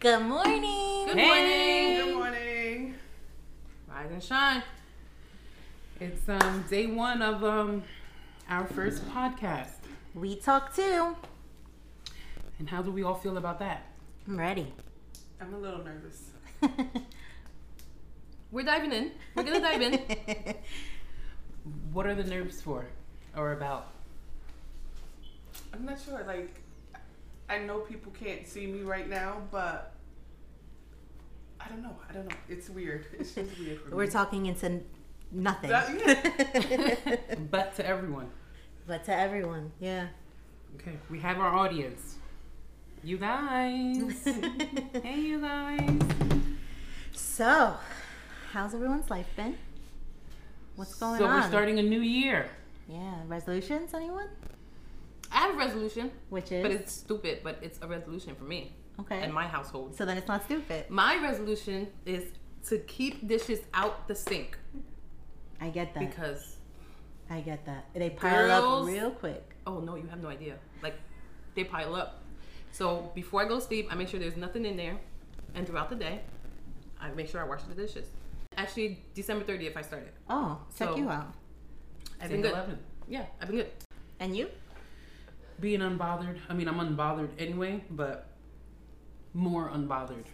Good morning. Good Hey. morning. Good morning. Rise and shine. It's um day one of um our first podcast. We talk too. And how do we all feel about that? I'm ready. I'm a little nervous. We're diving in. We're gonna dive in. What are the nerves for? Or about? I'm not sure. Like, I know people can't see me right now, but I don't know. I don't know. It's weird. It's just weird for We're me. talking into nothing. That- yeah. But to everyone. but to everyone, yeah. Okay. We have our audience. You guys. hey you guys. so, how's everyone's life been? What's going so on? So, we're starting a new year. Yeah, resolutions, anyone? I have a resolution, Which is but it's stupid, but it's a resolution for me okay. and my household. so then it's not stupid. My resolution is to keep dishes out the sink I get that. because I get that. They pile up real quick. oh no, you have no idea. Like they pile up. So before I go to sleep, I make sure there's nothing in there, and throughout the day, I make sure I wash the dishes. Actually, December 30th I started. Oh, check So- you out. I've been good. Yeah, I've been good. And you? Being unbothered. I mean, I'm unbothered anyway, but more unbothered.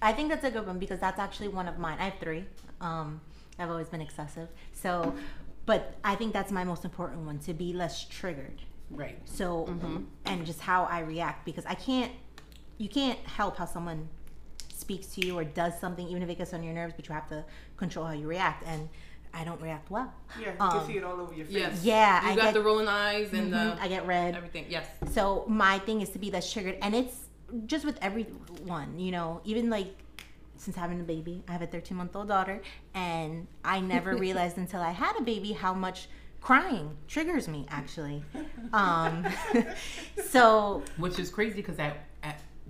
I think that's a good one because that's actually one of mine. I have three. Um, I've always been excessive. So, but I think that's my most important one to be less triggered. Right. So, and just how I react because I can't, you can't help how someone speaks to you or does something, even if it gets on your nerves, but you have to control how you react. And I don't react well. Yeah, you Um, can see it all over your face. Yes. Yeah, You I got get, the rolling eyes and Mhm, the I get red. everything. Yes. So my thing is to be less triggered, and it's just with everyone, you know, even like since having a baby, I have a 13 month old daughter, and I never realized until I had a baby how much crying triggers me actually. Um, so Which is crazy because at, at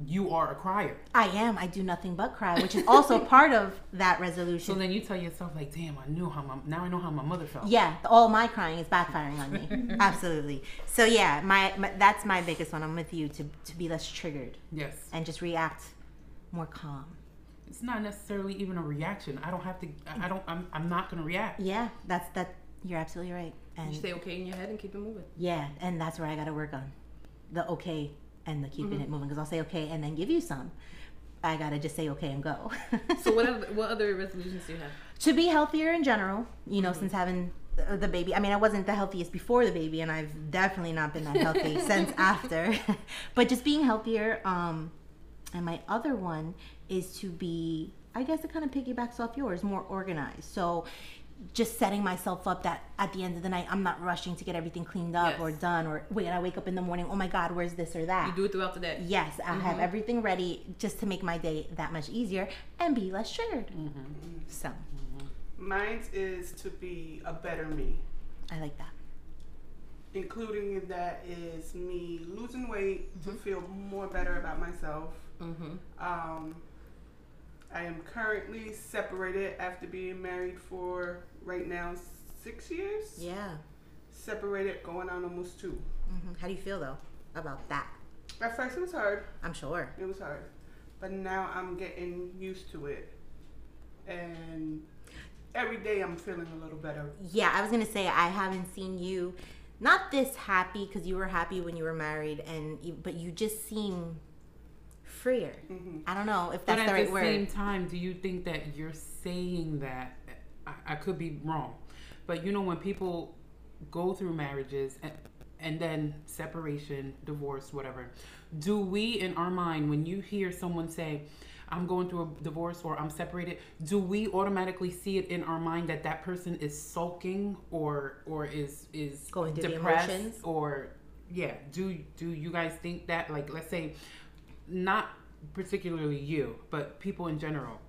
you are a crier. I am. I do nothing but cry, which is also part of that resolution. So then you tell yourself like, damn, I knew how my now I know how my mother felt. yeah, all my crying is backfiring on me. Absolutely. So yeah, my, my that's my biggest one. I'm with you to to be less triggered Yes. and just react more calm. It's not necessarily even a reaction. I don't have to. I I don't. I'm. I'm not gonna react. Yeah, that's that. You're absolutely right. And You stay okay in your head and keep it moving. yeah, and that's where I got to work on the okay and the keeping it moving. Because I'll say okay and then give you some. I gotta just say okay and go. So what other, what other resolutions do you have? to be healthier in general, you know, since having the the baby. I mean, I wasn't the healthiest before the baby, and I've definitely not been that healthy since after. but just being healthier. Um, and my other one is to be, I guess, it kind of piggybacks off yours, more organized. So. Just setting myself up that at the end of the night, I'm not rushing to get everything cleaned up Yes. or done, or wait, I wake up in the morning, oh my God, where's this or that? You do it throughout the day. Yes, I have everything ready just to make my day that much easier and be less triggered. So Mine is to be a better me. I like that. Including in that is me losing weight to feel more better about myself. Mm-hmm. Um, I am currently separated after being married for right now six years. Yeah. Separated, going on almost two. hmm How do you feel though about that? At first, it was hard. I'm sure. It was hard, but now I'm getting used to it, and every day I'm feeling a little better. Yeah, I was gonna say I haven't seen you, not this happy because you were happy when you were married, and you, but you just seem freer. hmm I don't know if that's at the right word. At the same time, do you think that you're saying that? I, I could be wrong, but you know when people go through marriages and, and then separation, divorce, whatever, do we in our mind when you hear someone say? I'm going through a divorce or I'm separated. Do we automatically see it in our mind that that person is sulking or or is is Going through depressed or yeah? Do do you guys think that like let's say not particularly you, but people in general.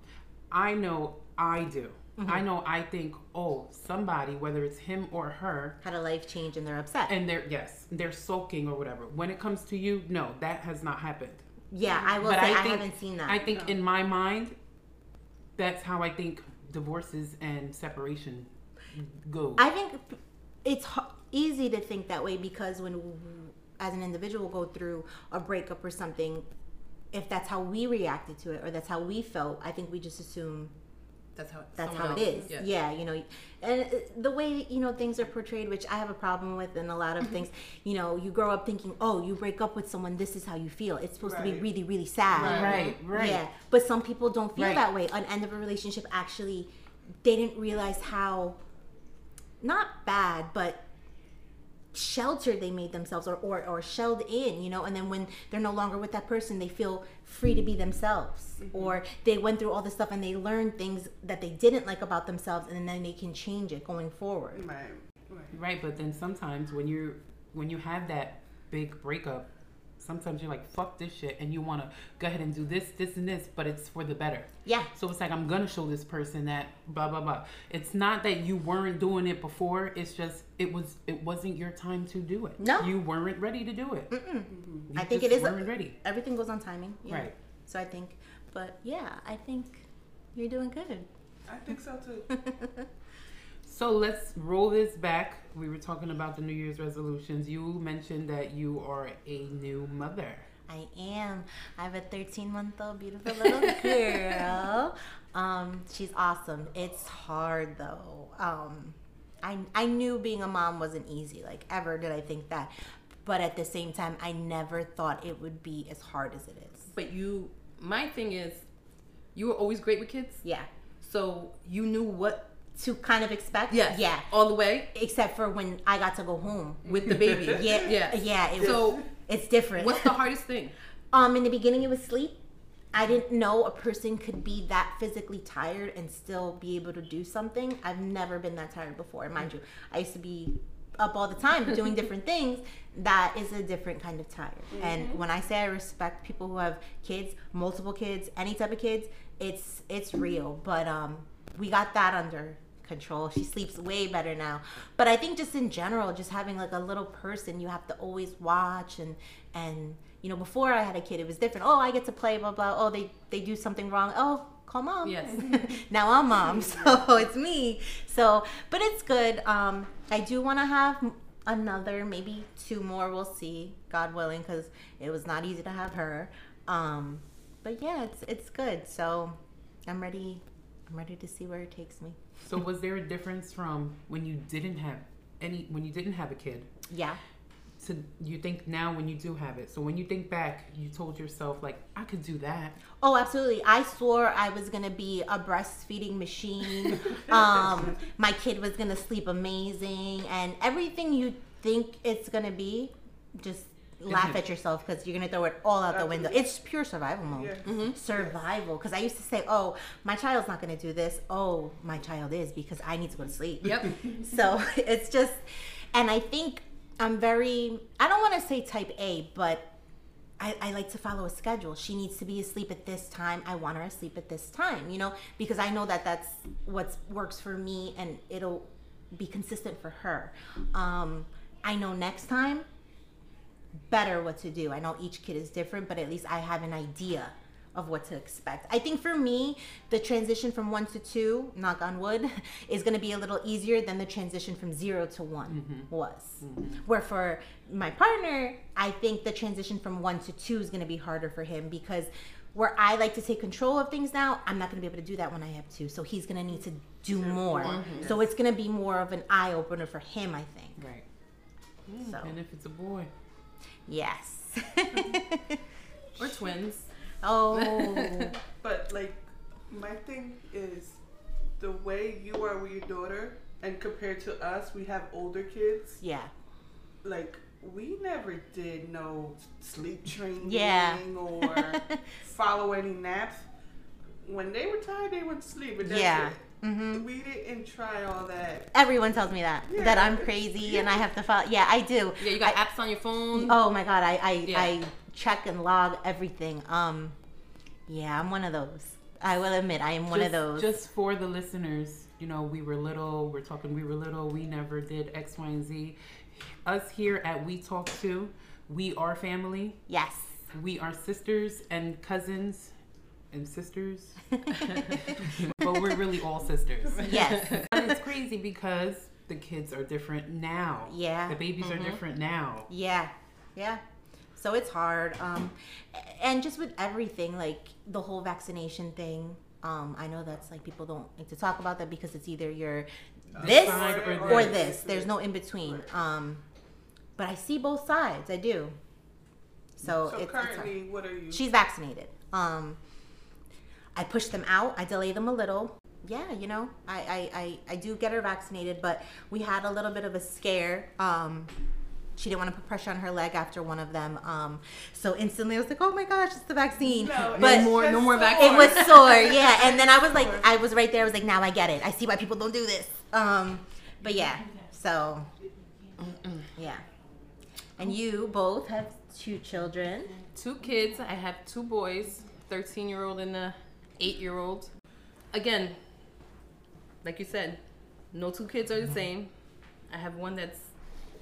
I know I do. Mm-hmm. I know I think, oh, somebody, whether it's him or her, Had a life change and they're upset. and they're yes, they're sulking or whatever. When it comes to you, no, that has not happened. yeah, I will But say I I, haven't seen that. I think in my mind, that's how I think divorces and separation go. I think it's easy to think that way because when, as an individual, go through a breakup or something, if that's how we reacted to it or that's how we felt, I think we just assume That's how. that's how it else- is. Yeah. you know, and the way you know things are portrayed, which I have a problem with, and a lot of mm-hmm. things. You know, you grow up thinking, oh, you break up with someone, this is how you feel. It's supposed to be really, really sad. Right, right. Yeah, but some people don't feel Right. that way. An end of a relationship actually, they didn't realize how, not bad, but sheltered they made themselves or, or, or shelled in, you know, and then when they're no longer with that person, they feel free to be themselves. Mm-hmm. Or they went through all this stuff and they learned things that they didn't like about themselves and then they can change it going forward. Right. Right. Right, but then sometimes when you're when you have that big breakup, sometimes you're like, fuck this shit, and you want to go ahead and do this, this, and this, but it's for the better. Yeah. So it's like I'm gonna show this person that blah blah blah. It's not that you weren't doing it before. It's just it was it wasn't your time to do it. No. you weren't ready to do it. You I think just it is- weren't ready. Everything goes on timing. Yeah. Right. So I think, but yeah, I think you're doing good. I think so too. So let's roll this back. We were talking about the New Year's resolutions. You mentioned that you are a new mother. I am. I have a 13 month old beautiful little girl. um, she's awesome. It's hard though. Um, I I knew being a mom wasn't easy. Like ever did I think that, but at the same time, I never thought it would be as hard as it is. But you, my thing is, you were always great with kids, Yeah. so you knew what. To kind of expect. Yes. Yeah. All the way Except for when I got to go home. with the baby. Yeah. Yeah. Yeah. It So- was, it's different. What's the hardest thing? Um, in the beginning, it was sleep. I didn't know a person could be that physically tired and still be able to do something. I've never been that tired before. Mind you, I used to be up all the time doing different things. That is a different kind of tired. And when I say I respect people who have kids, multiple kids, any type of kids, it's it's real. But um, we got that under control. She sleeps way better now. But I think just in general, just having like a little person you have to always watch and and you know, before I had a kid, it was different. Oh, I get to play, blah blah. Oh, they they do something wrong. Oh, call mom. Yes. now I'm mom, so it's me. So, but it's good. Um, I do want to have another, maybe two more. We'll see, God willing, because it was not easy to have her. Um, but yeah, it's it's good. So I'm ready. I'm ready to see where it takes me. So was there a difference from when you didn't have any when you didn't have a kid Yeah. to you think now when you do have it? So when you think back, you told yourself like I could do that. Oh, absolutely. I swore I was going to be a breastfeeding machine. um, my kid was going to sleep amazing. And everything you think it's going to be, just laugh at yourself because you're going to throw it all out the window. It's pure survival mode. Yeah. Survival. Because I used to say, oh, my child's not going to do this. Oh, my child is because I need to go to sleep. Yep. So it's just, and I think I'm very, I don't want to say type A, but I, I like to follow a schedule. She needs to be asleep at this time. I want her asleep at this time, you know, because I know that that's what works for me and it'll be consistent for her. Um, I know next time better what to do. I know each kid is different, but at least I have an idea of what to expect. I think for me, the transition from one to two, knock on wood, is going to be a little easier than the transition from zero to one mm-hmm. was. Mm-hmm. Where for my partner, I think the transition from one to two is going to be harder for him because where I like to take control of things now, I'm not going to be able to do that when I have two. So he's going to need to do more. So it's going to be more of an eye opener for him, I think. Right. So, mm, And if it's a boy, yes. Or twins. oh. But like, my thing is the way you are with your daughter, and compared to us, we have older kids. Yeah. Like we never did no sleep training Yeah. or follow any naps. When they were tired, they went to sleep. And that's Yeah. it. Hmm We didn't try all that. Everyone tells me that Yeah. that I'm crazy and I have to follow. Yeah, I do. Yeah, you got I- apps on your phone. Oh my god, I I, Yeah. I check and log everything. Um, yeah, I'm one of those. I will admit, I am one of those. Just for the listeners, you know, we were little. We're talking. We were little. We never did X, Y, and Z. Us here at We Talk Too, we are family. yes. We are sisters and cousins and sisters, but we're really all sisters. Yes. And it's crazy because the kids are different now. Yeah. The babies Mhm. are different now. Yeah. Yeah. So it's hard. Um, and just with everything, like the whole vaccination thing. Um, I know that's like people don't like to talk about that because it's either you're this side or or this. this. There's no in between. Um, but I see both sides. I do. So, So it's, it's currently, what are you? She's vaccinated. Um, I push them out. I delay them a little. Yeah, you know, I, I, I, I do get her vaccinated, but we had a little bit of a scare. Um, she didn't want to put pressure on her leg after one of them. Um, so instantly I was like, oh my gosh, it's the vaccine. No, but it's more- no more so vaccine. it was sore, yeah. And then I was like, I was right there. I was like, now I get it. I see why people don't do this. Um, but yeah, so yeah. And you both have two children. Two kids. I have two boys, 13 year old and a 8 year old. Again, like you said, no two kids are the same. I have one that's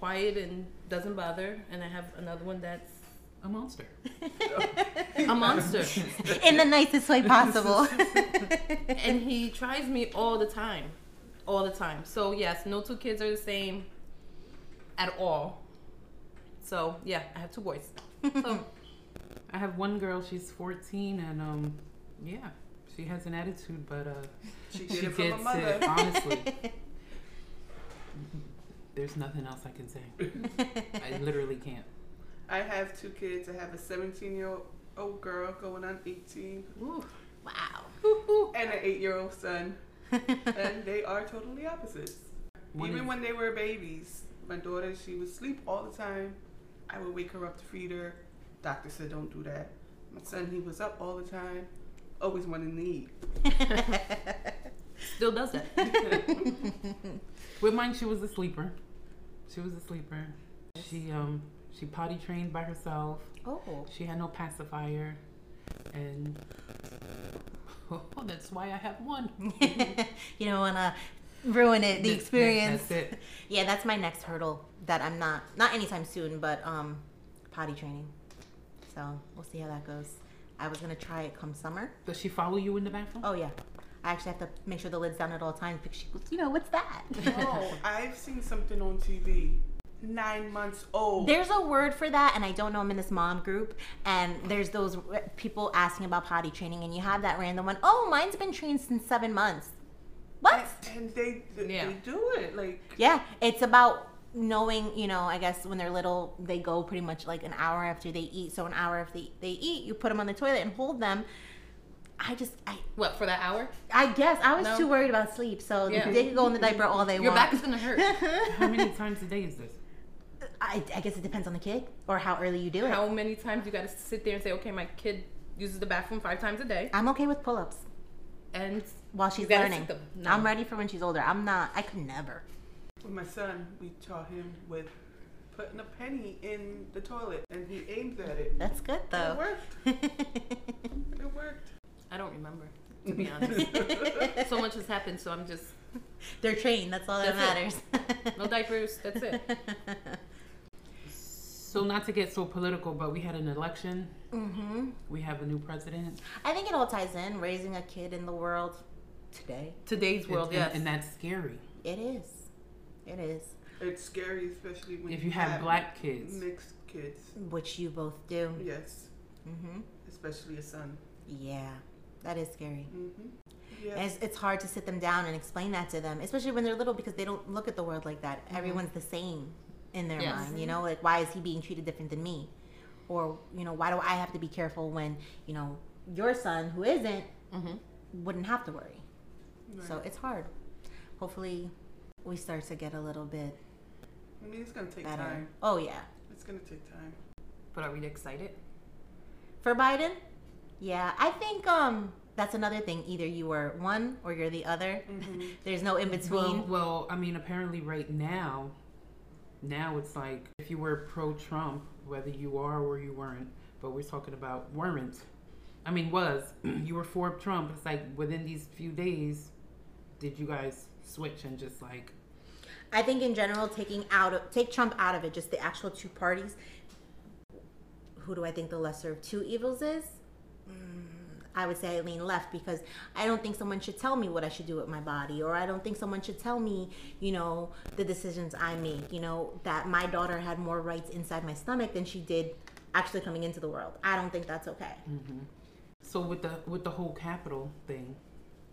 quiet and doesn't bother, and I have another one that's A monster. a monster. In the nicest way possible. and he tries me all the time. All the time. So, yes, no two kids are the same at all. So, yeah, I have two boys. So, I have one girl. She's 14, and um, yeah, she has an attitude, but uh, She she did it from gets mother. it honestly. There's nothing else I can say. I literally can't. I have two kids. I have a 17 year old girl going on 18 ooh, wow. and an 8 year old son. and they are totally opposites. One Even is- when they were babies, my daughter, she would sleep all the time. I would wake her up to feed her. Doctor said, don't do that. My son, he was up all the time, always wanting to eat. still does that. With mine, she was a sleeper. She was a sleeper. She um she potty trained by herself. oh. She had no pacifier, and oh, that's why I have one. you don't want to ruin it, the That- that- experience. that's it. Yeah, that's my next hurdle that I'm not, not anytime soon, but um, potty training. So we'll see how that goes. I was going to try it come summer. Does she follow you in the bathroom? Oh, yeah. I actually have to make sure the lid's down at all times because she goes, you know, what's that? Oh, I've seen something on TV. Nine months old. There's a word for that, and I don't know. I'm in this mom group, and there's those people asking about potty training, and you have that random one. Oh, mine's been trained since seven months. What? And, and they, they, Yeah. they do it. Like, Yeah, it's about knowing, you know, I guess when they're little, they go pretty much like an hour after they eat. So an hour after they, they eat, you put them on the toilet and hold them. I just, I, What, for that hour? I guess I was No. too worried about sleep, so Yeah. they could go in the diaper all they want. Your want. back is going to hurt. How many times a day is this? I, I guess it depends on the kid or how early you do it. How many times you got to sit there and say, okay, my kid uses the bathroom five times a day, I'm okay with pull-ups and while she's You gotta learning. sit them. No. I'm ready for when she's older. I'm not. I could never. With my son, we taught him with putting a penny in the toilet, and he aimed at it. That's good though. It worked. It worked. I don't remember, to be honest. so much has happened, so I'm just They're trained. That's all that That's matters. no diapers. That's it. So not to get so political, but we had an election. Mm-hmm. We have a new president. I think it all ties in. Raising a kid in the world today. Today's world, and, yes. and that's scary. It is. It is. It's scary, especially when If you have black kids. mixed kids. Which you both do. Yes, hmm especially a son. Yeah, that is scary. Mm-hmm. Yes. It's, it's hard to sit them down and explain that to them, especially when they're little because they don't look at the world like that. Everyone's the same in their Yes. mind, you know? Like, why is he being treated different than me? Or, you know, why do I have to be careful when, you know, your son who isn't hmm wouldn't have to worry? So it's hard. Hopefully, we start to get a little bit I mean, it's gonna take better. time. Oh, yeah. It's gonna take time. But are we excited? For Biden? Yeah, I think um that's another thing. Either you are one or you're the other. Mm-hmm. There's no in Well, between. well, I mean, apparently right now, now it's like if you were pro-Trump, whether you are or you weren't, but we're talking about weren't. I mean, was you were for Trump? It's like within these few days, did you guys switch and just like I think in general, taking out of, take Trump out of it, just the actual two parties. Who do I think the lesser of two evils is? Mm, I would say I lean left because I don't think someone should tell me what I should do with my body, or I don't think someone should tell me, you know, the decisions I make. You know, that my daughter had more rights inside my stomach than she did actually coming into the world. I don't think that's okay. So with the with the whole Capitol thing,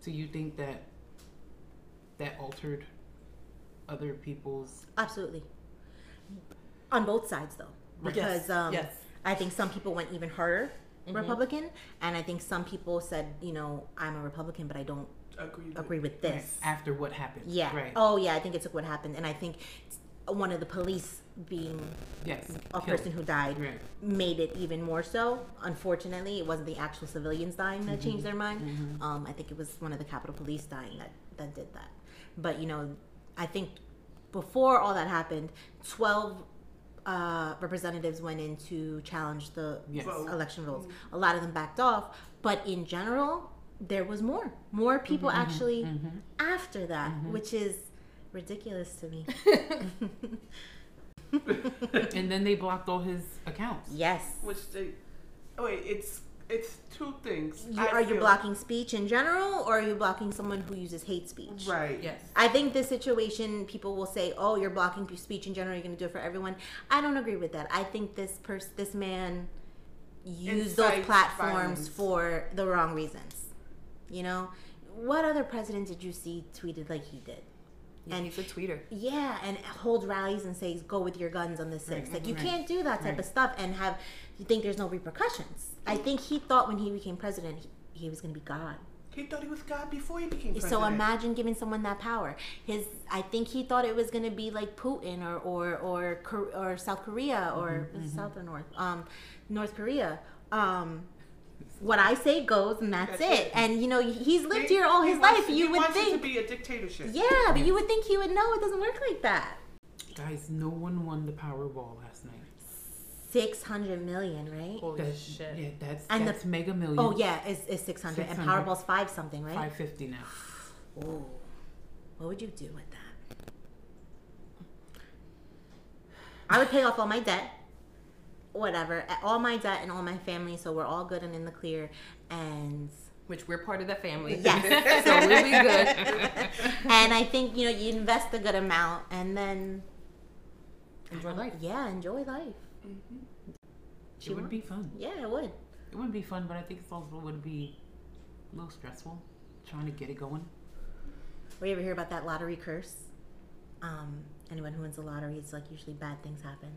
do you think that that altered other people's? Absolutely. On both sides, though, because Yes, um, yes. I think some people went even harder Republican, and I think some people said, you know, I'm a Republican, but I don't Agree. With agree with Right, this. after what happened? Yeah. Right. Oh, yeah. I think it took what happened, and I think one of the police being yes. a killed. person who died Right. made it even more so. Unfortunately, it wasn't the actual civilians dying that changed their mind. Um, I think it was one of the Capitol Police dying that that did that. But you know, I think before all that happened, twelve uh, representatives went in to challenge the Yes. Election rules. Mm-hmm. A lot of them backed off, but in general, there was more. More people mm-hmm. actually mm-hmm. after that, which is ridiculous to me. and then they blocked all his accounts. yes. Which they. Oh wait, it's it's two things. You, I are you blocking speech in general, or are you blocking someone who uses hate speech? Right. Yes. I think this situation, people will say, "Oh, you're blocking speech in general. You're going to do it for everyone." I don't agree with that. I think this person, this man, used those platforms violence. for the wrong reasons. You know, what other president did you see tweeted like he did? Yeah, And- he's a tweeter. Yeah, and hold rallies and say, "Go with your guns on the sixth. Right, Like you right, can't do that type right. of stuff and have you think there's no repercussions. I think he thought when he became president, he, he was going to be God. He thought he was God before he became president. So imagine giving someone that power. His, I think he thought it was going to be like Putin or or or or South Korea or Mm-hmm, is it South or North, um, North Korea. Um, what I say goes, and that's, That's it. it. And you know he's lived He- here all he his wants- life. he You would wants it think, to be a dictatorship. yeah, but you would think he would know it doesn't work like that. Guys, no one won the Powerball last night. Six hundred million, right? Holy That's, shit. Yeah, that's And the- that's mega million. Oh yeah, it's, it's six hundred, and and Powerball's five something, right? Five fifty now. Ooh, what would you do with that? I would pay off all my debt, whatever, all my debt and all my family, so we're all good and in the clear. And Which we're part of the family. Yes. so we'll be good. and I think you know you invest a good amount, and then Enjoy life. yeah, enjoy life. It would be fun. Yeah, it would. It would be fun, but I think it's also would be a little stressful trying to get it going. Or you ever hear about that lottery curse? Um, anyone who wins the lottery, it's like usually bad things happen.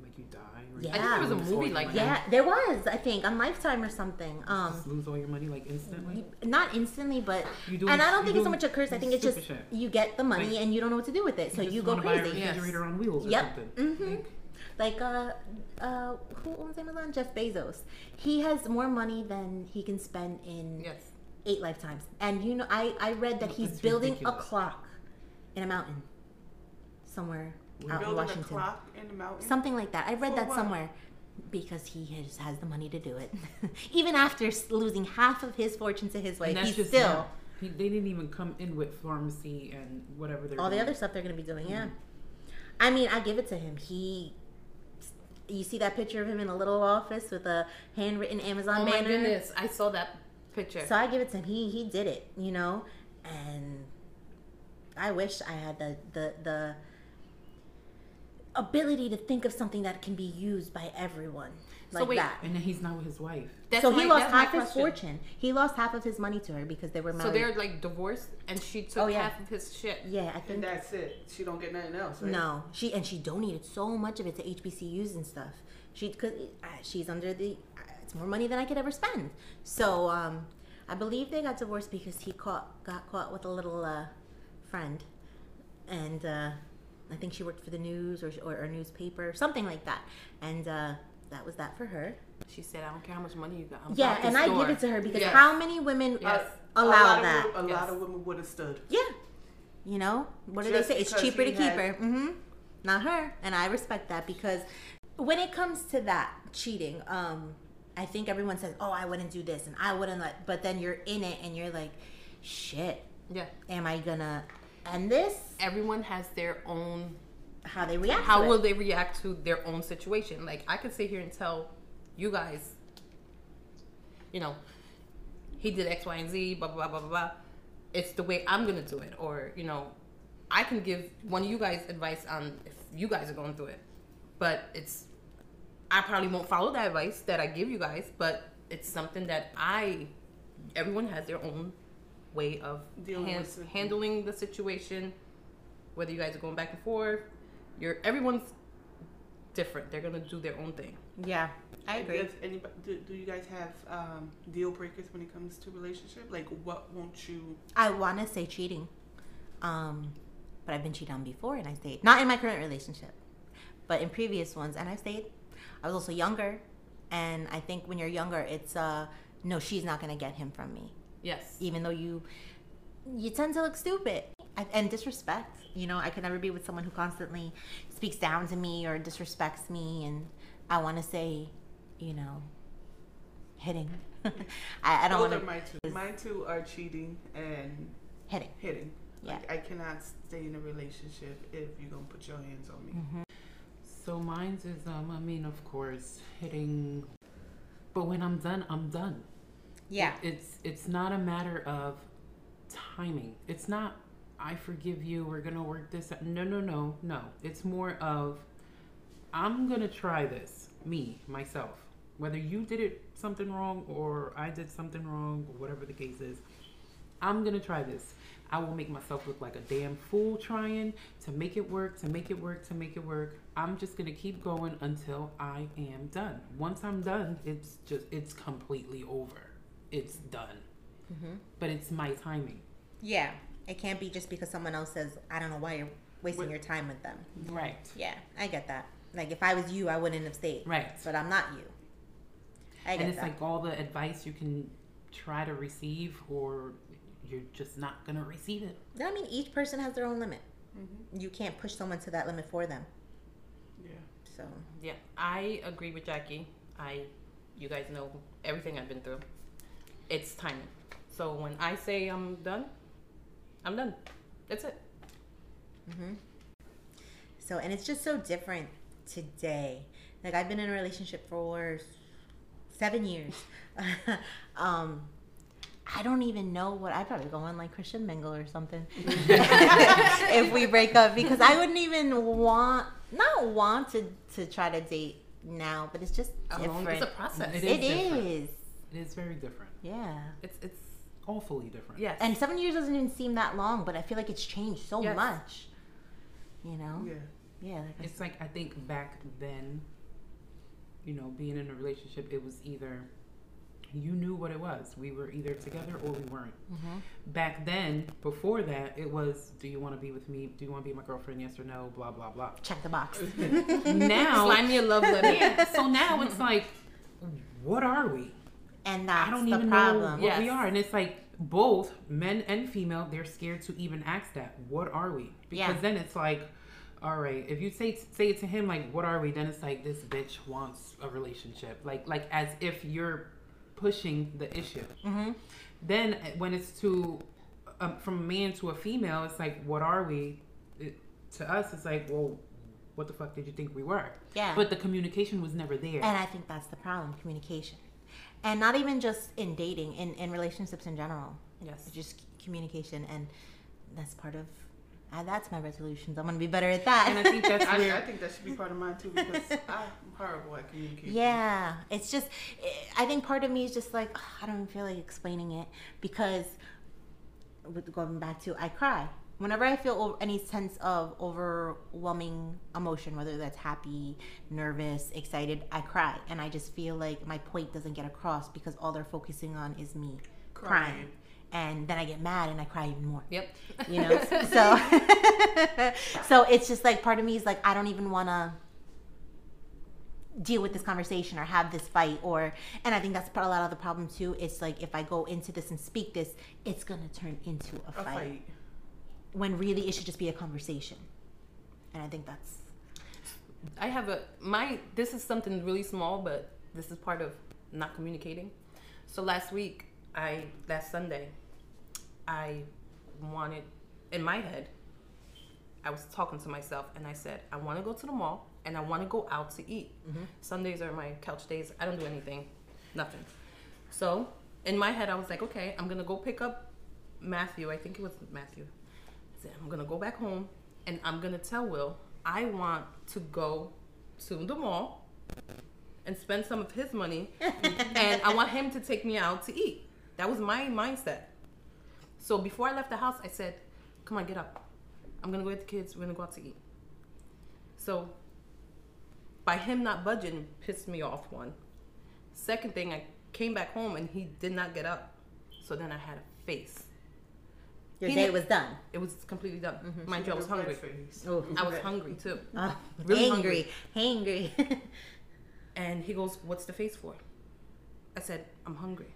Like you die. Or Yeah. you I think there was a movie like money. Yeah, there was, I think, on Lifetime or something. Um, Just lose all your money like instantly. not instantly, but You doing- and I don't you think it's so much a curse. I think it's just shit. you get the money Like, and you don't know what to do with it, so just you go wanna buy a crazy. Yes. on wheels or Yep. something. hmm Like, Like uh, uh, who owns Amazon? Jeff Bezos. He has more money than he can spend in Yes. eight lifetimes. And you know, I I read that he's building ridiculous. a clock in a mountain somewhere out in Washington. clock in. Something like that. I read For that what? somewhere because he has, has the money to do it. Even after losing half of his fortune to his wife, he's still. He, they didn't even come in with pharmacy and whatever they're all the other stuff they're going to be doing. Yeah. Mm-hmm. I mean, I give it to him. He. You see that picture of him in a little office with a handwritten Amazon banner? Oh my goodness. I saw that picture. So I give it to him. He he did it, you know, and I wish I had the the the ability to think of something that can be used by everyone So like wait, that. And then he's not with his wife. That's so my- he lost that's my half his fortune. He lost half of his money to her because they were married. So they're like divorced, and she took Oh, yeah. half of his shit. yeah, I and think that's it. She don't get nothing else. Right? no. She and she donated so much of it to HBCUs and stuff. She cause uh, she's under the uh, it's more money than I could ever spend. So um, I believe they got divorced because he caught got caught with a little uh, friend, and uh, I think she worked for the news or or a newspaper something like that, and uh, that was that for her. She said, "I don't care how much money you got." I'm yeah, about to and I give it to her because Yes. how many women Yes. uh, a allow lot that? Of, a Yes. lot of women would have stood. Yeah. You know, what do they say? It's cheaper to he keep had- her. hmm Not her. And I respect that because when it comes to that cheating, um, I think everyone says, "Oh, I wouldn't do this," and I wouldn't let. But then you're in it, and you're like, "Shit, Yeah. am I gonna end this?" Everyone has their own. How they react? How to will it. they react to their own situation? Like I could sit here and tell you guys, you know, he did X, Y, and Z, blah blah blah blah blah. It's the way I'm gonna do it, or you know, I can give one of you guys advice on if you guys are going through it, but it's I probably won't follow that advice that I give you guys, but it's something that I, everyone has their own way of Dealing han- with handling the situation. Whether you guys are going back and forth, you're everyone's different. They're gonna do their own thing. Yeah, I agree. Does anybody, do, do you guys have um, deal breakers when it comes to relationship? Like, what won't you? I want to say cheating, um, but I've been cheated on before, and I stayed. Not in my current relationship, but in previous ones, and I stayed. I was also younger, and I think when you're younger, it's uh, no, she's not gonna get him from me, Yes. even though you you tend to look stupid I- and disrespect. You know, I could never be with someone who constantly speaks down to me or disrespects me, and I want to say, you know, hitting. I, I don't Those want are to my two. Mine two are cheating and hitting. hitting. Yeah. Like, I cannot stay in a relationship if you're gonna put your hands on me. Mm-hmm. So mine's is um I mean of course hitting but when I'm done, I'm done. Yeah. It's it's not a matter of timing. It's not I forgive you, we're gonna work this out. No no no, no. It's more of I'm gonna try this, me, myself. Whether you did it something wrong or I did something wrong or whatever the case is, I'm gonna try this. I will make myself look like a damn fool trying to make it work, to make it work, to make it work. I'm just gonna keep going until I am done. Once I'm done, it's just it's completely over. It's done. Mm-hmm. But it's my timing. Yeah. It can't be just because someone else says, I don't know why you're wasting Wait. your time with them. Right. Yeah, I get that. Like if I was you, I wouldn't have stayed. Right. But I'm not you. I get and it's that. like all the advice you can try to receive or you're just not gonna receive it. I mean, each person has their own limit. Mm-hmm. You can't push someone to that limit for them. Yeah. So Yeah, I agree with Jackie. I, you guys know everything I've been through. It's timing. So when I say I'm done, I'm done. That's it. So, and it's just so different today. Like I've been in a relationship for seven years. um, I don't even know what I'd probably go on like Christian Mingle or something if we break up because I wouldn't even want not want to to try to date now, but it's just How long- different. It's a process. It, it is. is. It is very different. Yeah. It's it's Awfully different. yes. And seven years doesn't even seem that long, but I feel like it's changed so Yes. much. You know? Yeah. Yeah. like I It's like I think back then, you know, being in a relationship, it was either you knew what it was. We were either together or we weren't. Mhm. Back then, before that, it was, do you want to be with me? Do you want to be my girlfriend? Yes or no? Blah blah blah. check the box. now, slide me a love letter. yeah, so now it's like, what are we? And that's I don't the even problem. know what Yes. we are, and it's like both men and female. They're scared to even ask that. What are we? Because Yeah. then it's like, all right, if you say say it to him like, what are we? Then it's like this bitch wants a relationship, like like as if you're pushing the issue. Mhm. Then uh, when it's to um, from a man to a female, it's like, what are we? It, to us, it's like, well, what the fuck did you think we were? Yeah. But the communication was never there. And I think that's the problem communication. And not even just in dating, in, in relationships in general. Yes. Just communication. And that's part of, uh, that's my resolutions. I'm going to be better at that. And I think that's I, I think that should be part of mine too because I'm horrible at communication. Yeah, it's just. I think part of me is just like ugh, I don't even feel like explaining it because, with going back to I cry whenever I feel any sense of overwhelming emotion, whether that's happy, nervous, excited. I cry, and I just feel like my point doesn't get across because all they're focusing on is me crying. Crying. And then I get mad and I cry even more Yep. you know so so it's just like part of me is like i don't even want to deal with this conversation or have this fight or and i think that's part a lot of the problem too it's like if i go into this and speak this it's gonna turn into a A fight, fight. When really it should just be a conversation and i think that's I have a my this is something really small, but this is part of not communicating. So last week, I last Sunday, I wanted in my head, I was talking to myself and I said, I want to go to the mall and I want to go out to eat. Mm-hmm. Sundays are my couch days. I don't do anything, nothing. So in my head, I was like, okay, I'm gonna go pick up Matthew. I think it was Matthew. I'm gonna go back home and I'm gonna tell Will I want to go to the mall and spend some of his money, and I want him to take me out to eat. That was my mindset. So before I left the house, I said, "Come on, get up. I'm gonna go with the kids. We're gonna go out to eat." So by him not budging pissed me off. One. Second thing, I came back home and he did not get up. So then I had a face. Your He day was done. It was completely done. Mind you, I was Red hungry. Oh, I was hungry too. uh, Really angry, angry. And he goes, What's the face for? I said, I'm hungry.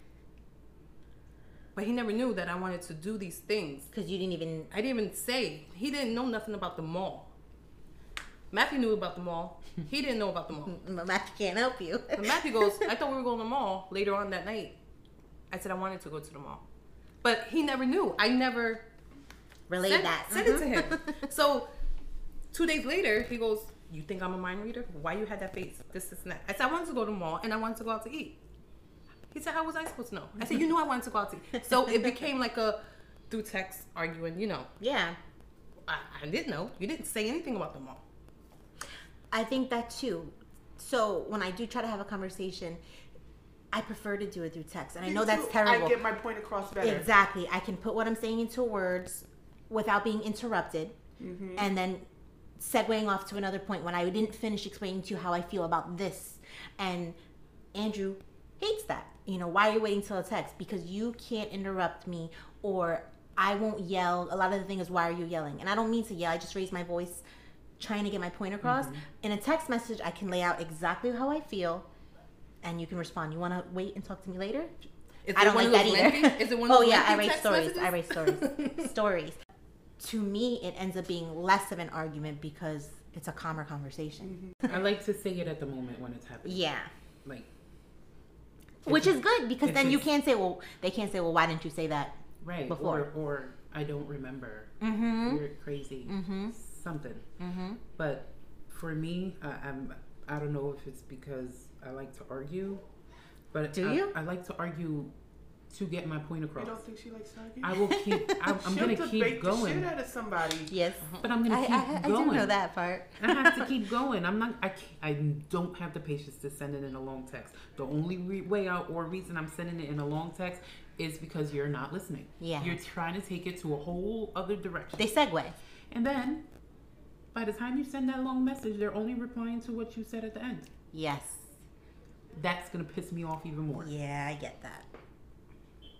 But he never knew that I wanted to do these things. Because you didn't even. I didn't even say. He didn't know nothing about the mall. Matthew knew about the mall. He didn't know about the mall. Matthew can't help you. And Matthew goes, I thought we were going to the mall later on that night. I said I wanted to go to the mall. But he never knew. I never Relay said, that. said it to Mhm. him. so two days later, he goes, You think I'm a mind reader? Why you had that face? This, this, and that. I said, I wanted to go to the mall and I wanted to go out to eat. He said, How was I supposed to know? I said, You knew I wanted to go out to eat. So it became like a through text arguing, you know. Yeah. I, I didn't know. You didn't say anything about the mall. I think that too. So when I do try to have a conversation, I prefer to do it through text. And I Me know that's too. terrible. I get my point across better. Exactly. I can put what I'm saying into words without being interrupted Mm-hmm. and then segueing off to another point when I didn't finish explaining to you how I feel about this. And Andrew hates that. You know, why are you waiting till a text? Because you can't interrupt me or I won't yell. A lot of the thing is why are you yelling? And I don't mean to yell. I just raise my voice trying to get my point across. In a text message, I can lay out exactly how I feel and you can respond. You want to wait and talk to me later? Is I don't one like that those either. is it one of oh those yeah, I write stories. I write stories. stories. To me, it ends up being less of an argument because it's a calmer conversation. I like to say it at the moment when it's happening. Yeah, Like, which is good because if then you can't say, well, they can't say, well, why didn't you say that? right. Before. Or, or I don't remember. Mm-hmm. You're crazy. Mm-hmm. Something. Mm-hmm. But for me, I, I'm. I don't know if it's because I like to argue, but Do I, you? I like to argue to get my point across. You don't think she likes arguing? I will keep. I'm, I'm She'll gonna debate keep the shit going, out of somebody. Yes, uh-huh. but I'm gonna I, keep I, I going. do know that part. I have to keep going. I'm not. I can't, I don't have the patience to send it in a long text. The only re- way out or reason I'm sending it in a long text is because you're not listening. Yeah. You're trying to take it to a whole other direction. They segue. and then, by the time you send that long message, they're only replying to what you said at the end. Yes. That's gonna piss me off even more. Yeah, I get that.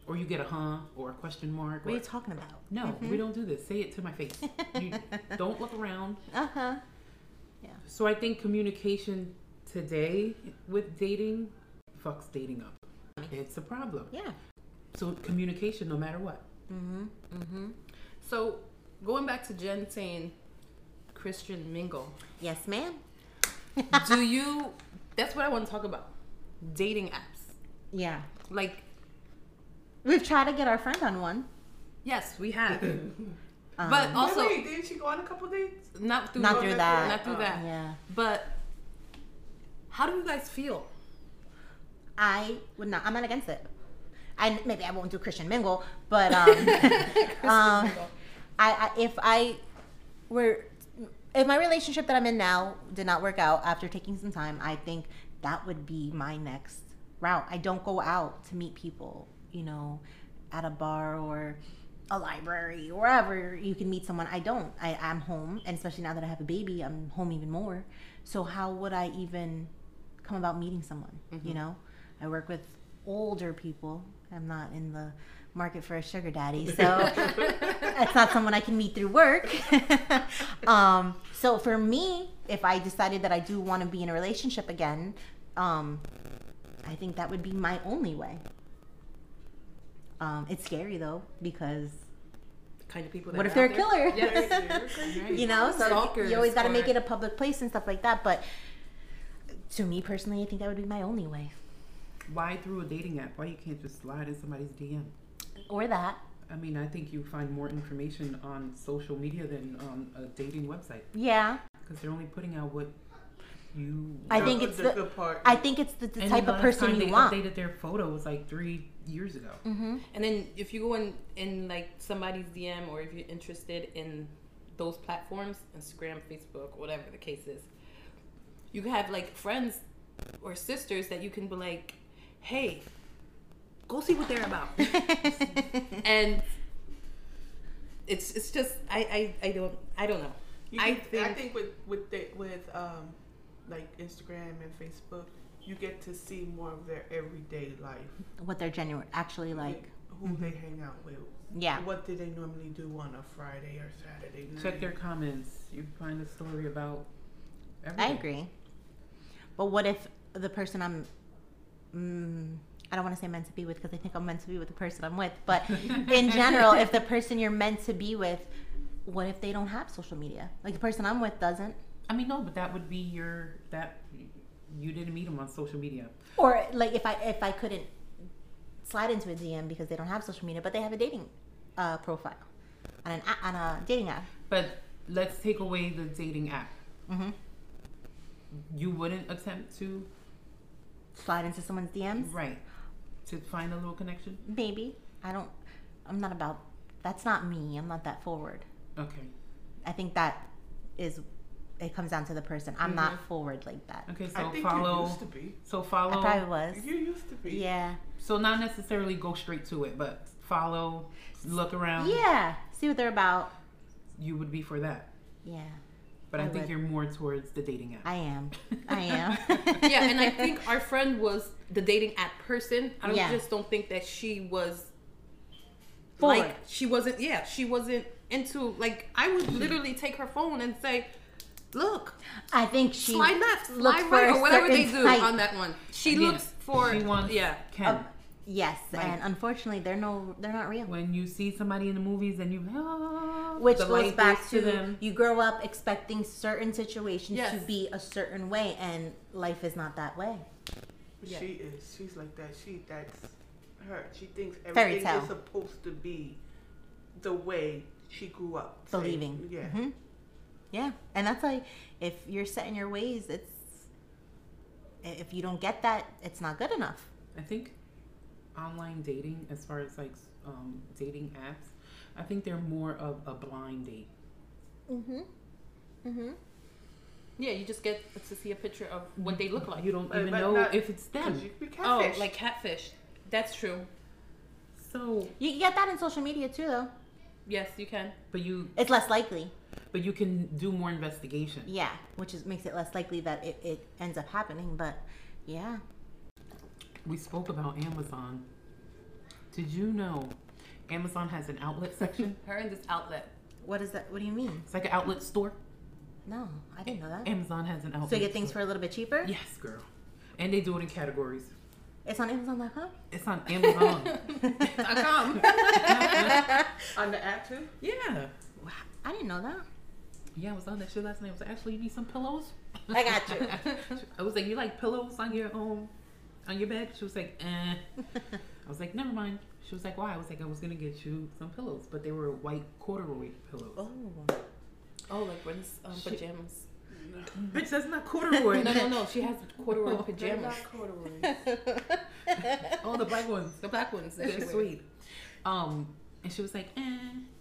Or you get a huh or a question mark. What are you talking about? no, we don't do this. Say it to my face. you don't look around. Uh huh. Yeah. So I think communication today with dating fucks dating up. It's a problem. Yeah. So communication, no matter what. Mm-hmm. Mm-hmm. So going back to Jen saying Christian mingle. Yes, ma'am. Do you that's what I want to talk about. Dating apps. Yeah. Like, We've tried to get our friend on one. yes, we have. Um, but also wait, wait, didn't she go on a couple dates? not through Not through that. not through Oh. that. yeah. But how do you guys feel? I would not. I'm not against it. I maybe I won't do Christian mingle, but um, um, I, I if I were if my relationship that I'm in now did not work out after taking some time, I think that would be my next route. I don't go out to meet people, you know, at a bar or a library, wherever you can meet someone. I don't. I, I'm home, and especially now that I have a baby, I'm home even more. So how would I even come about meeting someone? You mm-hmm. know, I work with older people. I'm not in the market for a sugar daddy, so it's not someone I can meet through work. um, so for me, if I decided that I do want to be in a relationship again, um, I think that would be my only way. Um, it's scary though because Kind of people that what if they're a there. killer? Yes. Right. you know, so Stalkers you always got to make it a public place and stuff like that. But to me personally, I think that would be my only way, Why through a dating app? Why you can't just slide in somebody's DM? Or that. I mean, I think you find more information on social media than on a dating website Yeah, because they're only putting out what you. I think it's the, the- part. I think it's the, the type of person time you they want. updated their photo was like three years ago. Mm-hmm. And then if you go in in like somebody's DM or if you're interested in those platforms, Instagram, Facebook, whatever the case is, you can have like friends or sisters that you can be like, hey, go see what they're about. and it's it's just I I, I don't I don't know. You I think, I think with with the, with um like Instagram and Facebook, you get to see more of their everyday life. what they're genuine actually like. who they hang out with. Yeah. What do they normally do on a Friday or Saturday night? Check their comments. You find a story about. I agree. But what if the person I'm, mm, I don't want to say meant to be with because I think I'm meant to be with the person I'm with. But in general, if the person you're meant to be with, what if they don't have social media? Like the person I'm with doesn't. I mean, no, but that would be your that you didn't meet them on social media. Or like if I if I couldn't slide into a DM because they don't have social media, but they have a dating uh, profile on an a- on a dating app. But let's take away the dating app. hmm You wouldn't attempt to Slide into someone's DMs. right to find a little connection. Maybe I don't. I'm not about. That's not me. I'm not that forward. Okay. I think that is it comes down to the person. I'm not mm-hmm. forward like that. Okay. I So think follow. you used to be. So follow. I probably was. You used to be. Yeah. So not necessarily go straight to it, but follow, look around. Yeah. See what they're about. You would be for that. Yeah. But I, I think would. you're more towards the dating app. I am. I am. yeah, and I think our friend was the dating app person. I don't, Yeah. just don't think that she was Forward. like she wasn't. Yeah, she wasn't into like I would literally take her phone and say, "Look, I think she slide left, slide right, or whatever they do type. on that one." She Yeah. looks for She wants yeah. Ken. Um, Yes, Right. and unfortunately, they're no, they're not real. when you see somebody in the movies and you ah, Which the goes light back to, them. you grow up expecting certain situations to be a certain way, and life is not that way. Yeah. She is. She's like that. She that's her. She thinks everything is supposed to be the way she grew up. saying- Believing. Yeah. hmm Yeah, and that's like if you're set in your ways, it's if you don't get that, it's not good enough. I think online dating, as far as like um, dating apps, I think they're more of a blind date. Mm-hmm. Mm-hmm. Yeah, you just get to see a picture of what they look like. You don't even but know not- if it's them. you could be Oh, like catfish. That's true. So, You get that in social media too, though. Yes, you can. but you It's less likely. but you can do more investigation. Yeah, which is makes it less likely that it, it ends up happening. But yeah, We spoke about Amazon. Did you know Amazon has an outlet section? Her in this outlet. what is that? What do you mean? It's like an outlet store. No, I didn't know that. Amazon has an outlet. So you get things store. for a little bit cheaper. Yes, girl. And they do it in categories. It's on Amazon.com. It's on Amazon. On the app too. yeah. Wow, I didn't know that. Yeah, I was on that shit last night. I was like, actually, you need some pillows? I got you. I was like, you like pillows on your um on your bed? She was like, eh. I was like, never mind. She was like, why? I was like, I was gonna get you some pillows, but they were white corduroy pillows. oh, Oh, like Brent's um, Shit. pajamas. Bitch, that's not corduroy. No, no, no. She has corduroy Oh, pajamas. not corduroy. oh, the black ones. The black ones. That They're wears. sweet. Um, and she was like, eh.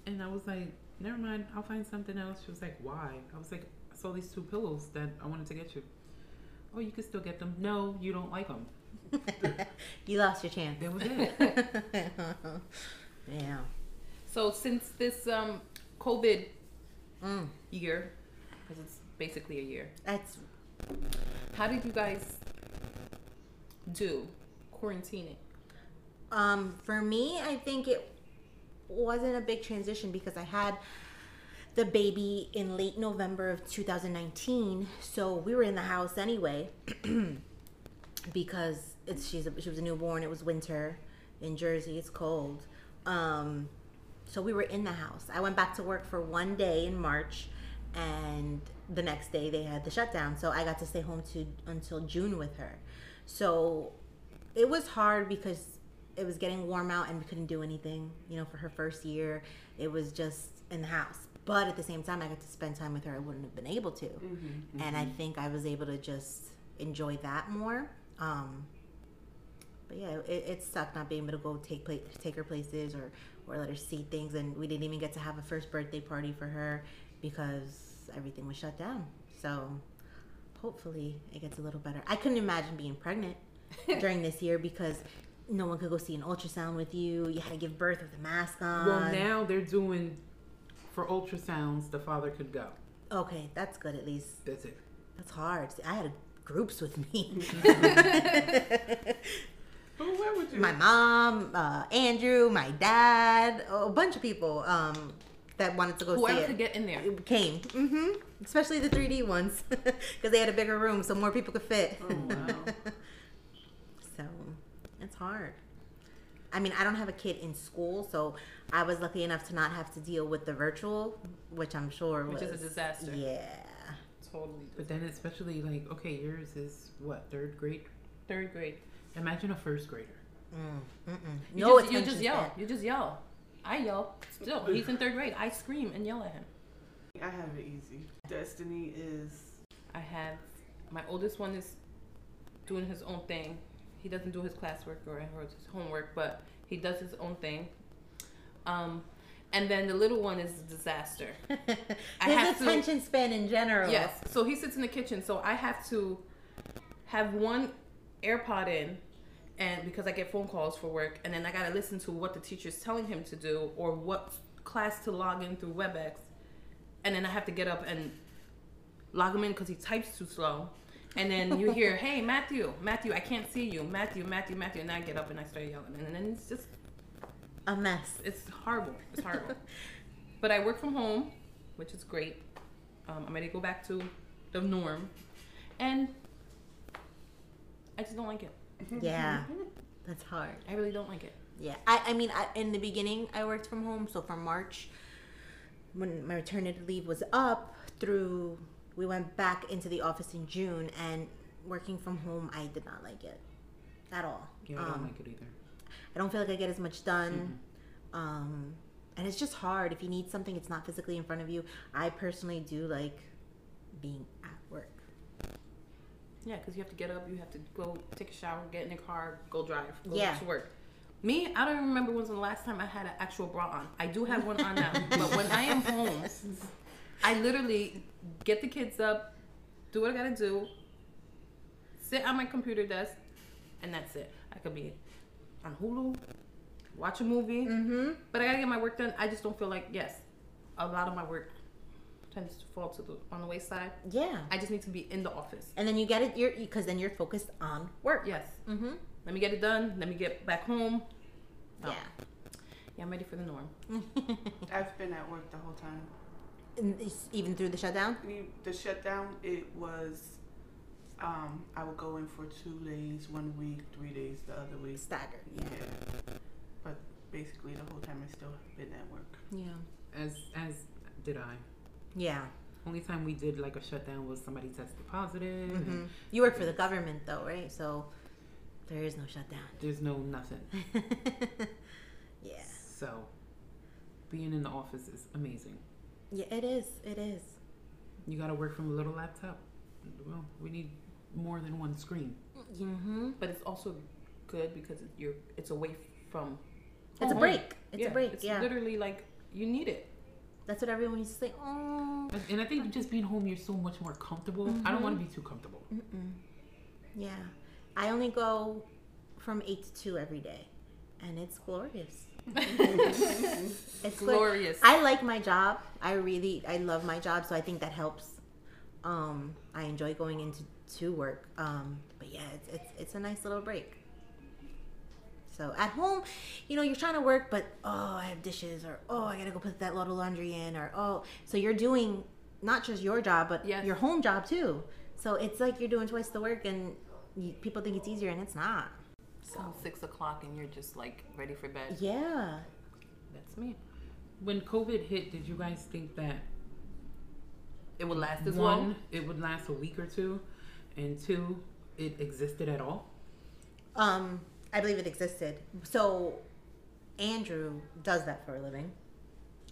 And I was like, never mind. I'll find something else. She was like, why? I was like, I saw these two pillows that I wanted to get you. Oh, you can still get them. No, you don't like them. you lost your chance. That was it. yeah. So since this um, COVID Mm, year, because it's basically a year, that's how did you guys do quarantining? Um, for me, I think it wasn't a big transition because I had the baby in late November of 2019, so we were in the house anyway because it's she's a, she was a newborn. It was winter in Jersey. It's cold. Um, so we were in the house. I went back to work for one day in March, and the next day they had the shutdown. So I got to stay home to until June with her. So it was hard because it was getting warm out and we couldn't do anything. You know, for her first year, it was just in the house. But at the same time, I got to spend time with her. I wouldn't have been able to, and I think I was able to just enjoy that more. Um, but yeah, it, it sucked not being able to go take pla- take her places or or let her see things, and we didn't even get to have a first birthday party for her because everything was shut down. So hopefully it gets a little better. I couldn't imagine being pregnant during this year because no one could go see an ultrasound with you. You had to give birth with a mask on. Well, now they're doing for ultrasounds. The father could go. Okay, that's good at least. That's it. That's hard. See, I had groups with me. But where would you? my mom, uh, Andrew, my dad, a bunch of people um, that wanted to go Whoever see could it. get in there. came, Mm-hmm. especially the 3D ones, because they had a bigger room, so more people could fit. Oh wow. so it's hard. I mean, I don't have a kid in school, so I was lucky enough to not have to deal with the virtual, which I'm sure Which is a was disaster. Yeah, Totally. But then especially like, okay, yours is what third grade. Third grade. Imagine a first grader. mm. You no just, you just yell. span. You just yell. I yell. Still, he's in third grade. I scream and yell at him. I have it easy. Destiny is. I have my oldest one is doing his own thing. He doesn't do his classwork or, or his homework, but he does his own thing. Um, and then the little one is a disaster. I His have to- attention span in general. Yes. So he sits in the kitchen. So I have to have one AirPod in, and because I get phone calls for work, and then I gotta listen to what the teacher's telling him to do or what class to log in through WebEx, and then I have to get up and log him in because he types too slow. And then you hear, "Hey, Matthew, Matthew, I can't see you, Matthew, Matthew, Matthew," and I get up and I start yelling, and then it's just a mess. it's horrible. It's horrible. but I work from home, which is great. Um, I'm ready to go back to the norm, and I just don't like it. Yeah, that's hard. I really don't like it. Yeah, I, I mean, I, in the beginning, I worked from home. So from March, when my maternity leave was up, through we went back into the office in June, and working from home, I did not like it at all. Yeah, I don't Um, like it either. I don't feel like I get as much done. Um, and it's just hard. If you need something, it's not physically in front of you. I personally do like being at work. Yeah, because you have to get up, you have to go take a shower, get in the car, go drive, go Yeah. to work. Me, I don't even remember when's the last time I had an actual bra on. I do have one on now, but when I am home, I literally get the kids up, do what I gotta do, sit on my computer desk, and that's it. I could be on Hulu, watch a movie, Mm-hmm. but I gotta get my work done. I just don't feel like yes, a lot of my work tends to fall to the on the wayside. Yeah. I just need to be in the office. And then you get it, you're because then you're focused on work. Yes. Mm-hmm. Let me get it done. Let me get back home. Oh. Yeah. Yeah, I'm ready for the norm. I've been at work the whole time. And even through the shutdown. The- The shutdown, it was. Um, I would go in for two days, one week, three days the other week. Staggered. Yeah. But basically, the whole time I still have been at work. Yeah. As as did I. Yeah. Only time we did like a shutdown was somebody tested positive. hmm and You work for the government though, right? So there is no shutdown. There's no nothing. yeah. So being in the office is amazing. Yeah, it is. It is. You got to work from a little laptop. Well, we need more than one screen. Mm-hmm. But it's also good because you're it's away from. It's a break. It's Yeah, a break. It's yeah. literally like you need it. That's what everyone used to say. Oh. And- I think just being home, you're so much more comfortable. I don't want to be too comfortable. Mm-mm. Yeah. I only go from eight to two every day, and it's glorious. It's glor- Glorious. I like my job. I really, I love my job, so I think that helps. Um, I enjoy going into to work. Um, but yeah, it's, it's it's a nice little break. So at home, you know, you're trying to work, but oh, I have dishes, or oh, I gotta go put that load of laundry in, or oh, so you're doing not just your job, but Yes. your home job too. So it's like you're doing twice the work, and you, people think it's easier, and it's not. So six o'clock and you're just like ready for bed. Yeah. That's me. When COVID hit, did you guys think that It will last as one, long. it would last a week or two, and two, it existed at all? Um, I believe it existed. So Andrew does that for a living.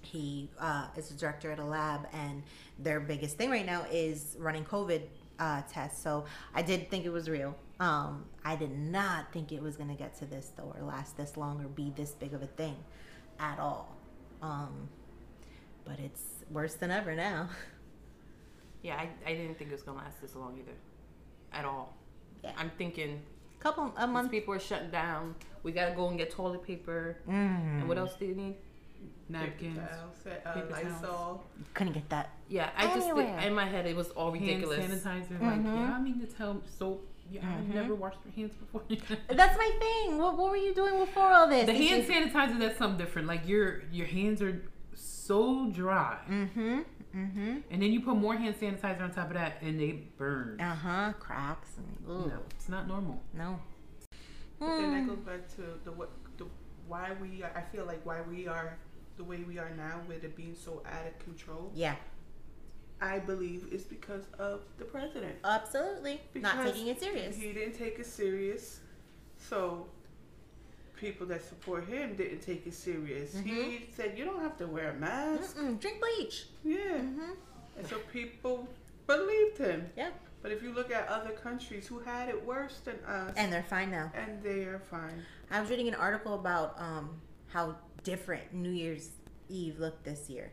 He uh, is a director at a lab, and their biggest thing right now is running COVID uh, tests. So I did think it was real. Um, I did not think it was going to get to this though, or last this long, or be this big of a thing at all. Um, but it's worse than ever now. Yeah, I, I didn't think it was gonna last this long either, at all. Yeah. I'm thinking Couple a month. people are shutting down. We gotta go and get toilet paper. Mm. And what else do you need? Napkins. Paper towels, uh, paper towels. Lysol. Couldn't get that. Yeah, I just Anywhere. in my head it was all ridiculous. Hand sanitizer. Like, Mhm. yeah, I mean to tell soap. Yeah, Mhm. I've never washed your hands before. That's my thing. What, what were you doing before all this? the hand sanitizer, that's something different. Like your your hands are so dry, Mm-hmm. Mm-hmm. and then you put more hand sanitizer on top of that, and they burn. Uh huh. Cracks. And, ooh, No, it's not normal. no. But then that Mm. goes back to the what the why we are, I feel like why we are the way we are now with it being so out of control. Yeah. I believe is because of the president. Absolutely. Not taking it serious. He didn't take it serious, so people that support him didn't take it serious. He Mhm. said you don't have to wear a mask. Mm-mm. Drink bleach. Yeah, Mm-hmm. and so people believed him. Yeah. But if you look at other countries who had it worse than us, And they're fine now. and they are fine. I was reading an article about um, how different New Year's Eve looked this year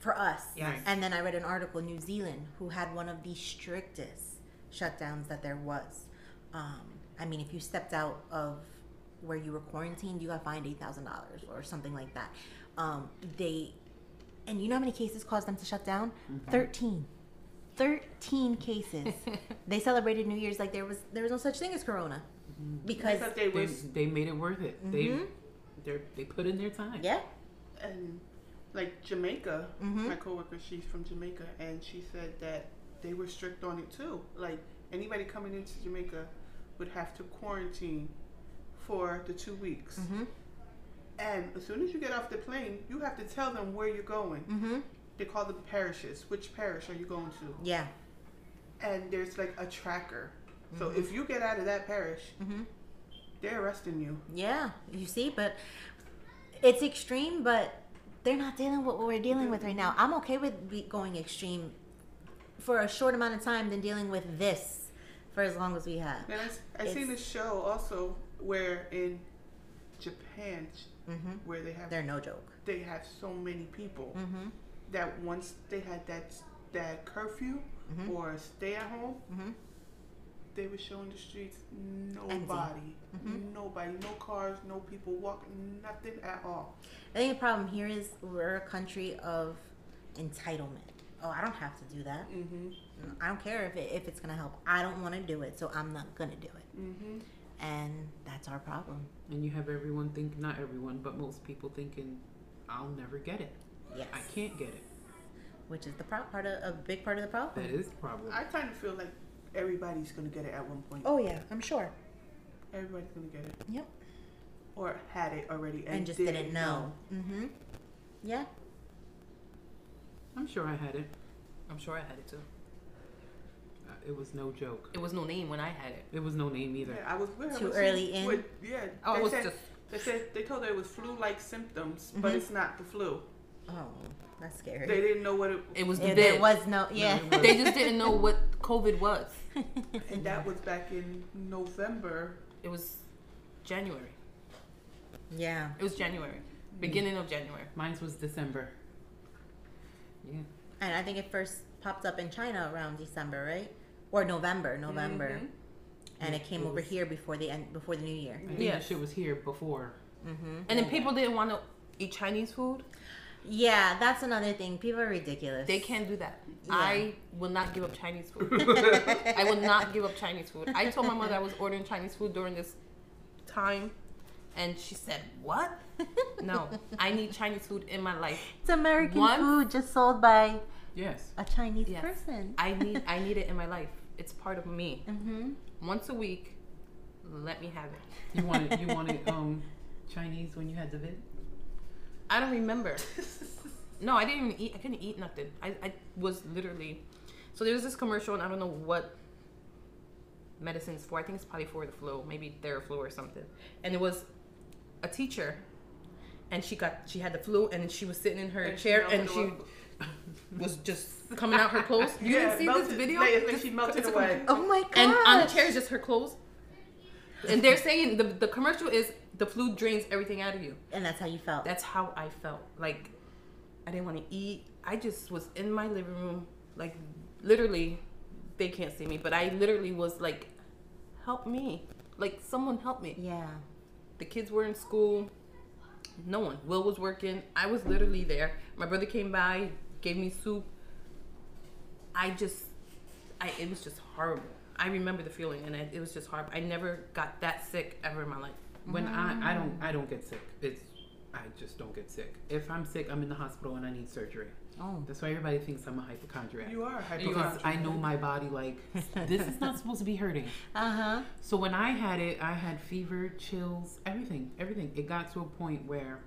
for us. Yes. And then I read an article New Zealand who had one of the strictest shutdowns that there was. Um, I mean, if you stepped out of where you were quarantined, you got fined eight thousand dollars or something like that. Um, they, and you know how many cases caused them to shut down? Thirteen. 13 cases. they celebrated New Year's like there was there was no such thing as corona. Because Because they They, was they made it worth it. Mhm. They they they put in their time. yeah. and like Jamaica, Mhm. my coworker, she's from Jamaica, and she said that they were strict on it too. Like anybody coming into Jamaica would have to quarantine for the two weeks. Mhm. And as soon as you get off the plane, you have to tell them where you're going. Mhm. They call them parishes. Which parish are you going to? Yeah. And there's like a tracker. So Mhm. if you get out of that parish, Mhm. they're arresting you. Yeah, you see, but it's extreme, but they're not dealing with what we're dealing with right now. I'm okay with going extreme for a short amount of time than dealing with this for as long as we have. And I, I seen this show also where in Japan, hmm where they have They're no joke. they have so many people hmm that once they had that that curfew Mhm. or stay at home, hmm they were showing the streets nobody, Mhm. nobody, no cars, no people walking, nothing at all. I think the problem here is we're a country of entitlement. Oh, I don't have to do that. Mhm. I don't care if it, if it's gonna help. I don't want to do it, so I'm not gonna do it, Mhm. And that's our problem. And you have everyone think not everyone, but most people thinking, I'll never get it. Yes, I can't get it. which is the pro- part of a big part of the problem. That is the problem. I kind of feel like everybody's gonna get it at one point. Oh yeah, I'm sure. Everybody's gonna get it, Yep. or had it already and, And, just didn't, know. Mm-hmm. Yeah. I'm sure I had it. I'm sure I had it too. It was no joke. It was no name when I had it. It was no name either. Yeah, I was with her. Too when she- early in? with- yeah, Oh, they it was said, just they said they told her it was flu-like symptoms, but Mhm. it's not the flu. Oh, that's scary. They didn't know what it, it was the there was no, yeah. it they just didn't know what COVID was. and that was back in November. It was January. yeah. It was January. Beginning of January. Mine was December. Yeah. And I think it first popped up in China around December, right? Or November, November, Mhm. and Yeah, it came it over was- here before the end, before the new year. I think Yes. that shit was here before. Mm-hmm. And then people didn't want to eat Chinese food. Yeah, that's another thing. People are ridiculous. They can't do that. Yeah. I will not give up Chinese food. I will not give up Chinese food. I told my mother I was ordering Chinese food during this time, and she said, "What? No, I need Chinese food in my life. It's American Once- food just sold by Yes. a Chinese Yes. person. I need, I need it in my life. It's part of me. Mm-hmm. Once a week, let me have it. You wanted you wanted um Chinese when you had the vid? I don't remember. No, I didn't even eat. I couldn't eat nothing. I, I was literally. So there was this commercial, and I don't know what medicines for. I think it's probably for the flu, maybe Theraflu or something. And it was a teacher, and she got she had the flu, and she was sitting in her And she chair, and she away. Was just coming out her clothes. You Yeah, didn't see melted- this video? like- like she melted it's a away. Oh my god! and on the chair is just her clothes. And they're saying the the commercial is the flu drains everything out of you. and that's how you felt. That's how I felt. Like I didn't want to eat. I just was in my living room Like literally, they can't see me, but I literally was like, "Help me!" Like someone help me. Yeah. The kids were in school. No one. Will was working. I was literally there. My brother came by, gave me soup. I just, I it was just horrible. I remember the feeling, and I, it was just horrible. I never got that sick ever in my life. When I, I don't I don't get sick. It's I just don't get sick. If I'm sick, I'm in the hospital and I need surgery. Oh. That's why everybody thinks I'm a hypochondriac. You are because hypochondriac. I know my body like this is not supposed to be hurting. Uh huh. So when I had it, I had fever, chills, everything, everything. It got to a point where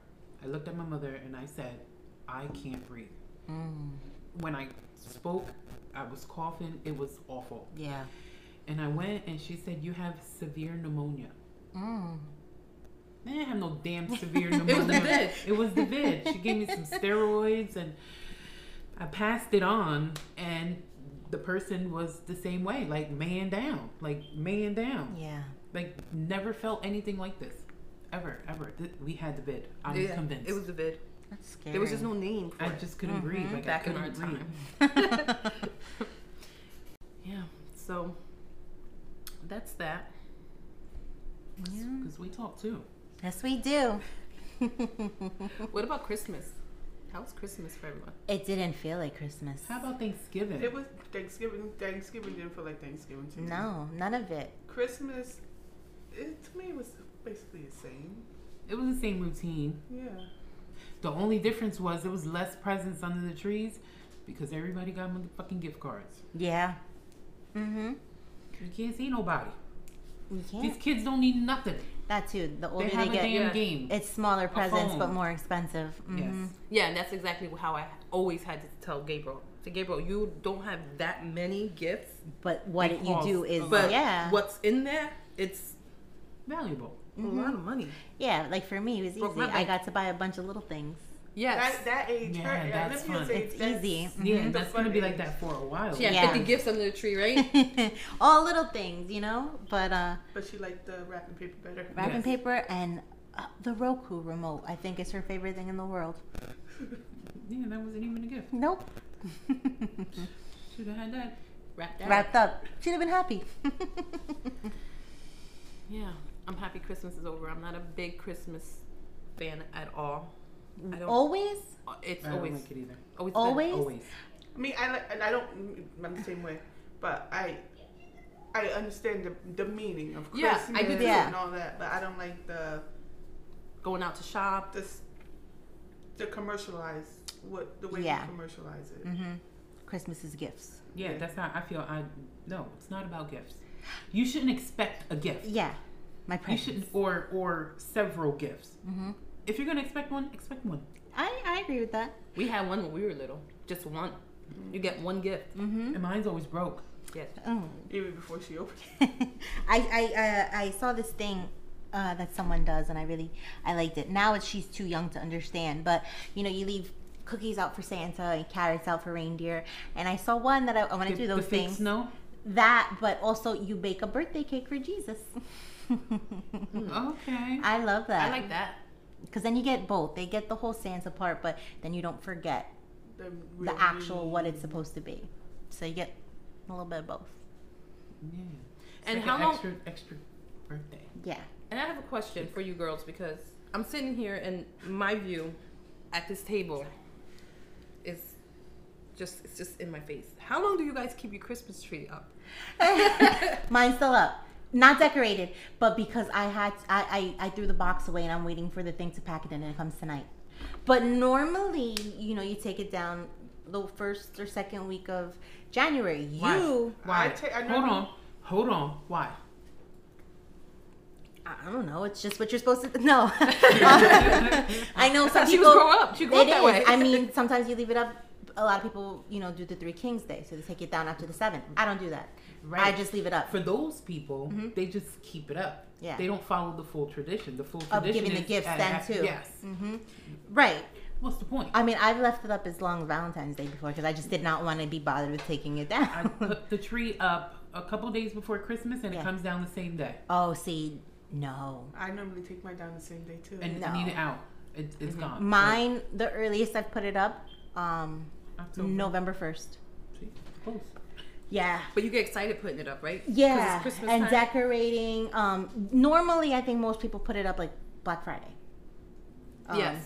I looked at my mother and I said, I can't breathe. Mm. When I spoke, I was coughing. It was awful. Yeah. And I went and she said, You have severe pneumonia. Mm. I didn't have no damn severe pneumonia. It was the vid. It was the vid. She gave me some steroids and I passed it on and the person was the same way, like man down, like man down. Yeah. Like never felt anything like this. Ever, ever. We had the vid. I'm Yeah, convinced. It was the vid. That's scary. There was just no name for I it. just couldn't Mhm. breathe. Like back I in our breathe. time. yeah. So that's that. Yeah. Because we talk too. Yes, we do. What about Christmas? How was Christmas for everyone? it didn't feel like Christmas. How about Thanksgiving? It was Thanksgiving. Thanksgiving didn't feel like Thanksgiving to me. No, none of it. Christmas, it, to me, it was basically the same. it was the same routine. Yeah. The only difference was it was less presents under the trees because everybody got motherfucking gift cards. Yeah. Mm-hmm. You can't see nobody. You These can't. These kids don't need nothing. That too. The They older have they a get, damn yeah. game. it's smaller presents but more expensive. Mhm. Yes. Yeah, and that's exactly how I always had to tell Gabriel. To Gabriel, you don't have that many gifts, But what you do is, but yeah, what's in there, it's Valuable. A lot of money. yeah. Like for me, it was Broke easy. I got to buy a bunch of little things. Yes. That, that age, Yeah, her, that's Olivia's fun. age, It's that's- easy. Yeah, the that's gonna be like that for a while. she had Yeah. 50 gifts under the tree, right? All little things, you know. But uh, But she liked the wrapping paper better. wrapping Yes. paper and uh, the Roku remote, I think, is her favorite thing in the world. Yeah, that wasn't even a gift. Nope. Should have had that. wrapped up. Wrapped up. She'd have been happy. Yeah, I'm happy Christmas is over. I'm not a big Christmas fan at all. I don't. Always. It's I don't always like it either. always been- Always? Always. I mean, I like, and I don't. I'm the same way, but I, I understand the, the meaning of Yeah, Christmas I do. Yeah. and all that, but I don't like the going out to shop. this, the commercialize what the way Yeah. they commercialize it. Mm-hmm. Christmas is gifts. Yeah, that's how I feel. I no, it's not about gifts. You shouldn't expect a gift. Yeah. My You shouldn't, or or several gifts. Mm-hmm. If you're gonna expect one, expect one. I, I agree with that. We had one when we were little. Just one. You get one gift. Mm-hmm. And mine's always broke. Yes. Oh. Even before she opened. I I uh, I saw this thing uh, that someone does, and I really I liked it. Now it's she's too young to understand, but you know you leave cookies out for Santa and carrots out for reindeer, and I saw one that I, I want to do those fake things. snow. That, but also you bake a birthday cake for Jesus. Okay. I love that. I like that. because then you get both. They get the whole Santa part, but then you don't forget The, the actual what it's supposed to be. So you get a little bit of both. Yeah. It's And like how an long- Extra extra birthday. Yeah. And I have a question for you girls because I'm sitting here and my view at this table is just it's just in my face. How long do you guys keep your Christmas tree up? Mine's still up. Not decorated, but because I had I, I I threw the box away and I'm waiting for the thing to pack it in and it comes tonight. But normally, you know, you take it down the first or second week of January. Why? You Why? I ta- I Hold on. Hold on. Why? I don't know. It's just what you're supposed to. No, I know some she people. grow up. She grew up that is. way. I mean, sometimes you leave it up. A lot of people, you know, do the Three Kings Day, so they take it down after the seventh. I don't do that. I just leave it up For those people, they just keep it up. Yeah. They don't follow the full tradition. The full of tradition giving the is gifts then at- too. Yes. hmm Right. What's the point? I mean, I've left it up as long as Valentine's Day before because I just did not want to be bothered with taking it down. I put the tree up a couple days before Christmas, and Yeah. it comes down the same day, oh, see, no. I normally take mine down the same day too. and No. need it out. It, it's gone. Mine, the earliest I've put it up, um, October. November 1st. See, close. Yeah. But you get excited putting it up, right? Yeah, it's Christmas and time. decorating. Um, normally, I think most people put it up like Black Friday. Um, Yes.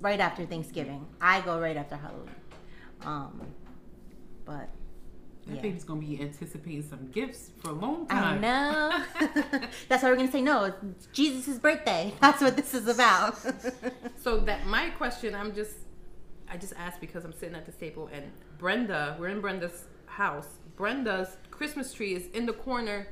Right after Thanksgiving. I go right after Halloween. Um, but I Yeah. it's gonna be anticipating some gifts for a long time. I know. That's why we're gonna say no. It's Jesus' birthday. That's what this is about. So that my question, I'm just, I just asked because I'm sitting at the table and Brenda, we're in Brenda's house. Brenda's Christmas tree is in the corner,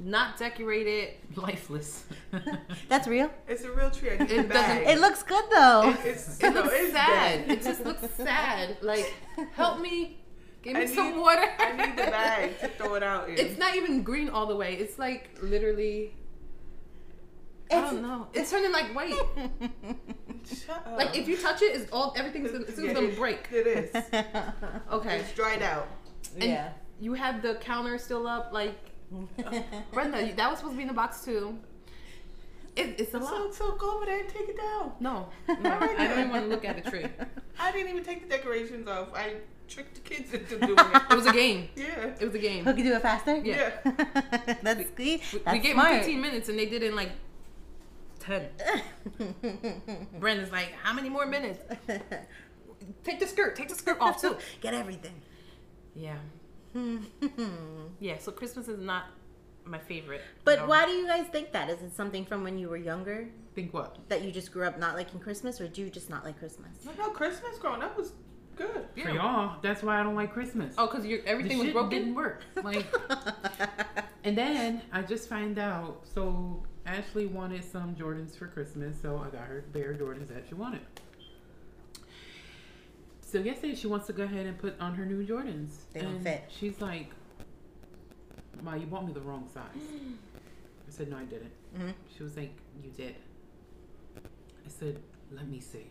not decorated. Lifeless. That's real. It's a real tree. I need It the bag. It looks good though. it's, It no, looks it's sad. dead. It just looks sad. Like, help me, give me I some need- water. I need the bag to throw it out in. It's not even green all the way. It's like literally. I don't know. It's turning like white. Shut up. Like if you touch it, it's all everything's gonna, it's Yeah, gonna break. It is. Okay. It's dried out. And yeah. You have the counter still up. Like Brenda, that was supposed to be in the box too. It, it's a So, lot. so go over there and take it down. No, no I don't even want to look at the tree. I didn't even take the decorations off. I tricked the kids into doing it. It was a game. Yeah. It was a game. Who can do it faster? Yeah. That's see, We- That's we gave smart. them 15 minutes and they did it in like 10. Brenda's like, how many more minutes? Take the skirt. Take the skirt off too. Get everything. Yeah. Mm-hmm. Yeah. So Christmas is not my favorite. But why do you guys think that? Is it something from when you were younger Think what? that you just grew up not liking Christmas, or do you just not like Christmas? No, no Christmas growing up was good. For y'all, that's why I don't like Christmas. Oh, because everything the was shit broken. didn't work. Like, and then I just find out. So Ashley wanted some Jordans for Christmas, so I got her the pair of Jordans that she wanted. So yesterday she wants to go ahead and put on her new Jordans. They don't and fit. She's like, "Ma, you bought me the wrong size." I said, "No, I didn't." Mhm. She was like, "You did." I said, "Let me see."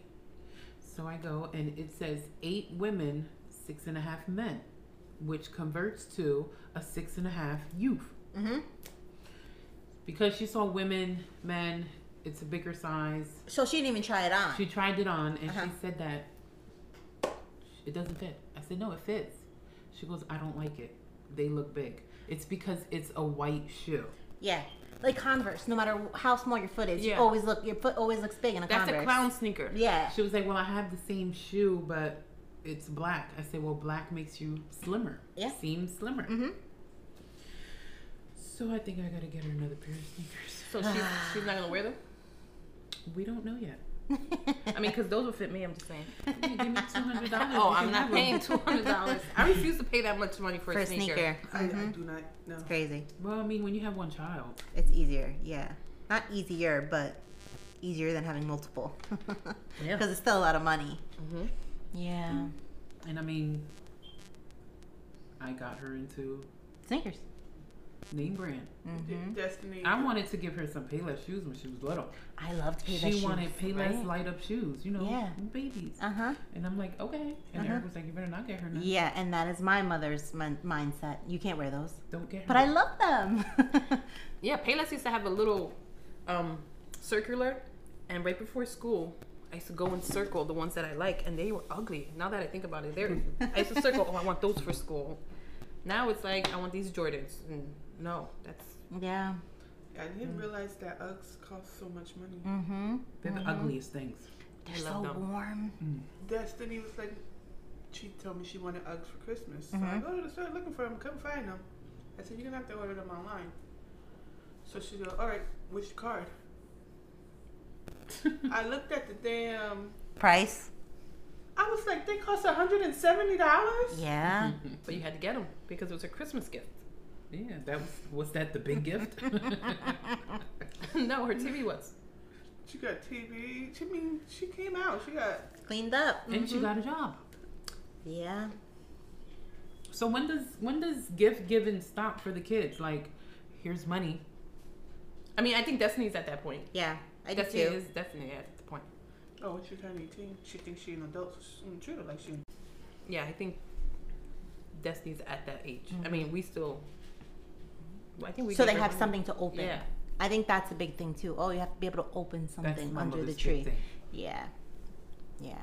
So I go and it says eight women, six and a half men, which converts to a six and a half youth. Mm-hmm. Because she saw women, men, it's a bigger size. So she didn't even try it on. She tried it on and Uh-huh. she said that it doesn't fit. I said, no, it fits. She goes, I don't like it. They look big. It's because it's a white shoe. yeah, like Converse. No matter how small your foot is, you always look. Your foot always looks big in a That's Converse. That's a clown sneaker. Yeah. She was like, well, I have the same shoe, but it's black. I said, well, black makes you slimmer. Yeah. Seems slimmer. Mm-hmm. So I think I gotta get her another pair of sneakers. So she's, she's not gonna wear them. We don't know yet. I mean, because those would fit me. I'm just saying. Give me two hundred dollars. Oh, I'm not paying two hundred dollars. I refuse to pay that much money for, for a a sneaker. sneaker. I, I Mhm. do not know. It's crazy. Well, I mean, when you have one child, It's easier. Yeah, not easier, but easier than having multiple. Yeah. Because it's still a lot of money. hmm Yeah. and I mean, I got her into Sneakers. Name brand. Mm-hmm. Destiny. I wanted to give her some Payless shoes when she was little. I loved Payless she shoes. wanted Payless right? light up shoes, you know, Yeah. babies. Uh huh. And I'm like, okay. And Uh-huh. Eric was like, you better not get her none. Yeah, and that is my mother's min- mindset. You can't wear those, Don't get her. but I love them. Yeah, Payless used to have a little um, circular, and right before school, I used to go and circle the ones that I like, and they were ugly. Now that I think about it, they're. I used to circle. Oh, I want those for school. Now it's like I want these Jordans. And no, that's yeah. I didn't realize that Uggs cost so much money. Mm-hmm. They're the ugliest things. They're I so love them. warm. Destiny was like, she told me she wanted Uggs for Christmas. So I Mhm. go to the store looking for them, couldn't find them. I said, you're gonna have to order them online. So she go, all right, which card? I looked at the damn. Price. I was like, they cost $170? Yeah. but you had to get them because it was a Christmas gift. Yeah, that was was that the big gift? no, her TV was. She got TV. She mean she came out. She got Cleaned up. and she mm-hmm. got a job. Yeah. So when does when does gift giving stop for the kids? Like, here's money. I mean, I think Destiny's at that point. Yeah. I do Destiny too. is definitely at the point. oh, when she turned 18, she thinks she an adult. So she treat her like she. Yeah, I think Destiny's at that age. I mm-hmm. mean, we still. I think we. so they have money. something to open. Yeah. I think that's a big thing too. Oh, you have to be able to open something my under the mother's tree. thing. Yeah. Yeah.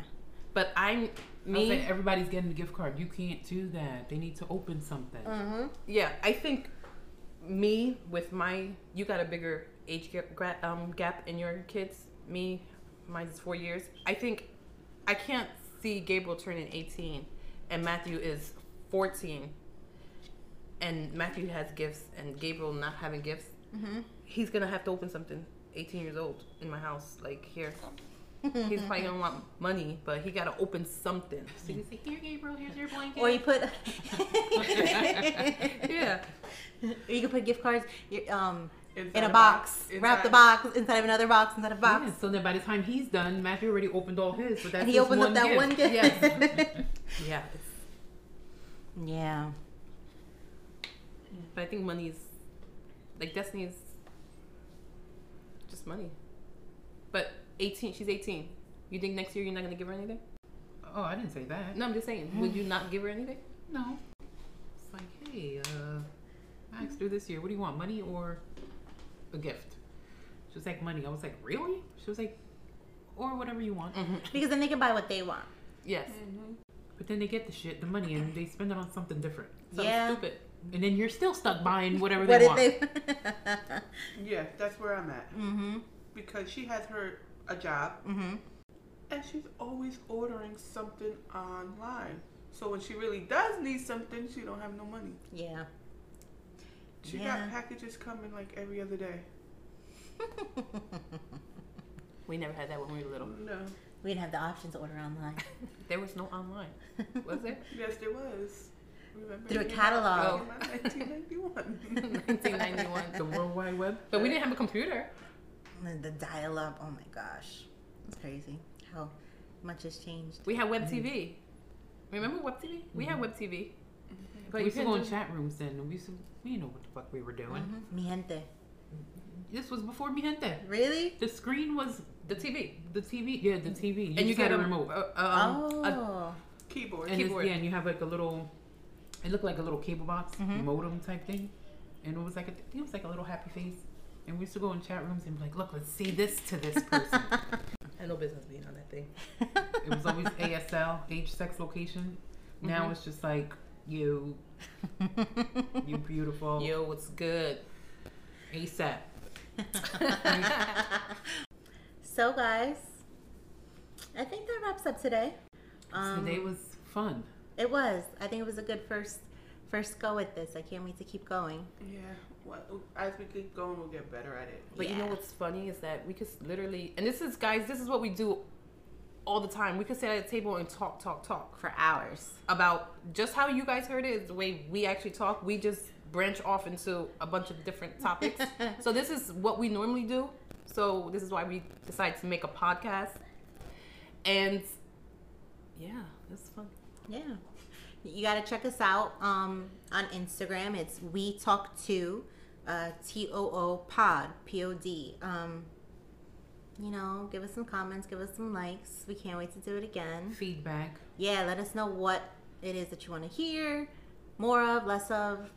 But I'm I Me, say everybody's getting a gift card. You can't do that. They need to open something. Mm-hmm. yeah, I think me with my you got a bigger age gap, gra- um, gap in your kids. Me, mine's four years. I think I can't see Gabriel turning 18 and Matthew is 14 and Matthew has gifts and Gabriel not having gifts. Mm-hmm. He's gonna have to open something 18 years old in my house, like here. He's probably gonna want money, but he gotta open something. So you say, here, Gabriel, here's your blanket. Or you put. Yeah. You can put gift cards um, in a box, wrap the box inside of another box inside of a box. Yeah, so then by the time he's done, Matthew already opened all his. So that's and he just opens up that gift. one gift. Yes. Yeah. Yeah. But I think money's like Destiny's just money. But 18, she's 18. You think next year you're not gonna give her anything? Oh, I didn't say that. No, I'm just saying. Would you not give her anything? No. It's like, hey, uh, I asked her this year, what do you want, money or a gift? She was like, money. I was like, really? She was like, or whatever you want. Mm-hmm. Because then they can buy what they want. Yes. But then they get the shit, the money, and they spend it on something different. Something Yeah. stupid. And then you're still stuck buying whatever What they did want. they? Yeah, that's where I'm at. mm-hmm. Because she has her a job Mm-hmm. and she's always ordering something online. So when she really does need something, she don't have no money. Yeah. She Yeah. got packages coming like every other day. We never had that when we were little. No. we didn't have the option to order online. There was no online. Was there? Yes, there was. Remember Through a it came catalog. out- it came out in 1991. 1991. The World Wide Web. But we didn't have a computer. And the dial up. Oh my gosh. It's crazy how much has changed. We had web TV. Remember web TV? We had web TV. But we you used to go in chat rooms then, we used to, we didn't know what the fuck we were doing. Mhm. Mi gente. This was before mi gente. Really? The screen was the TV. the TV. Yeah, the TV. You and you get had a a remote. Uh, um, a- oh. Keyboard. and keyboard. yeah, and you have like a little. It looked like a little cable box Mhm. modem type thing, and it was like a, it was like a little happy face. And we used to go in chat rooms and be like, "Look, let's say this to this person." I had no business being on that thing. it was always ASL, age, sex, location. Now Mhm. it's just like you, you beautiful, Yo, what's good? ASAP. so guys, I think that wraps up today. Um, Today was fun. It was. I think it was a good first first go at this. I can't wait to keep going. yeah. Well, as we keep going, we'll get better at it. But you know what's funny is that we could literally, and this is, guys, this is what we do all the time. We could sit at a table and talk, talk, talk For hours. about just how you guys heard it is the way we actually talk. We just branch off into a bunch of different topics. so this is what we normally do. So this is why we decided to make a podcast. And yeah, it's fun. Yeah. You got to check us out um, on Instagram. It's We Talk To, uh, T O O Pod, P O D. Um, you know, give us some comments, give us some likes. We can't wait to do it again. Feedback. Yeah, let us know what it is that you want to hear more of, less of.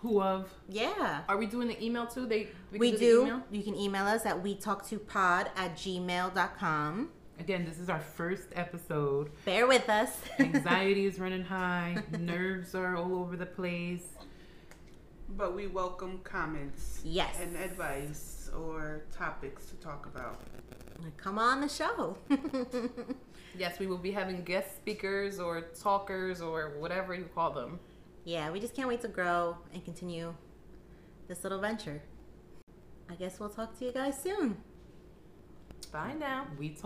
Who of? Yeah. Are we doing the email too? They We, can the do. email? You can email us at we talk to pod at gmail.com. Again, this is our first episode. Bear with us. Anxiety is running high. Nerves are all over the place. But we welcome comments Yes. and advice or topics to talk about. Come on the show. Yes, we will be having guest speakers or talkers or whatever you call them. yeah, we just can't wait to grow and continue this little venture. I guess we'll talk to you guys soon. Bye now. We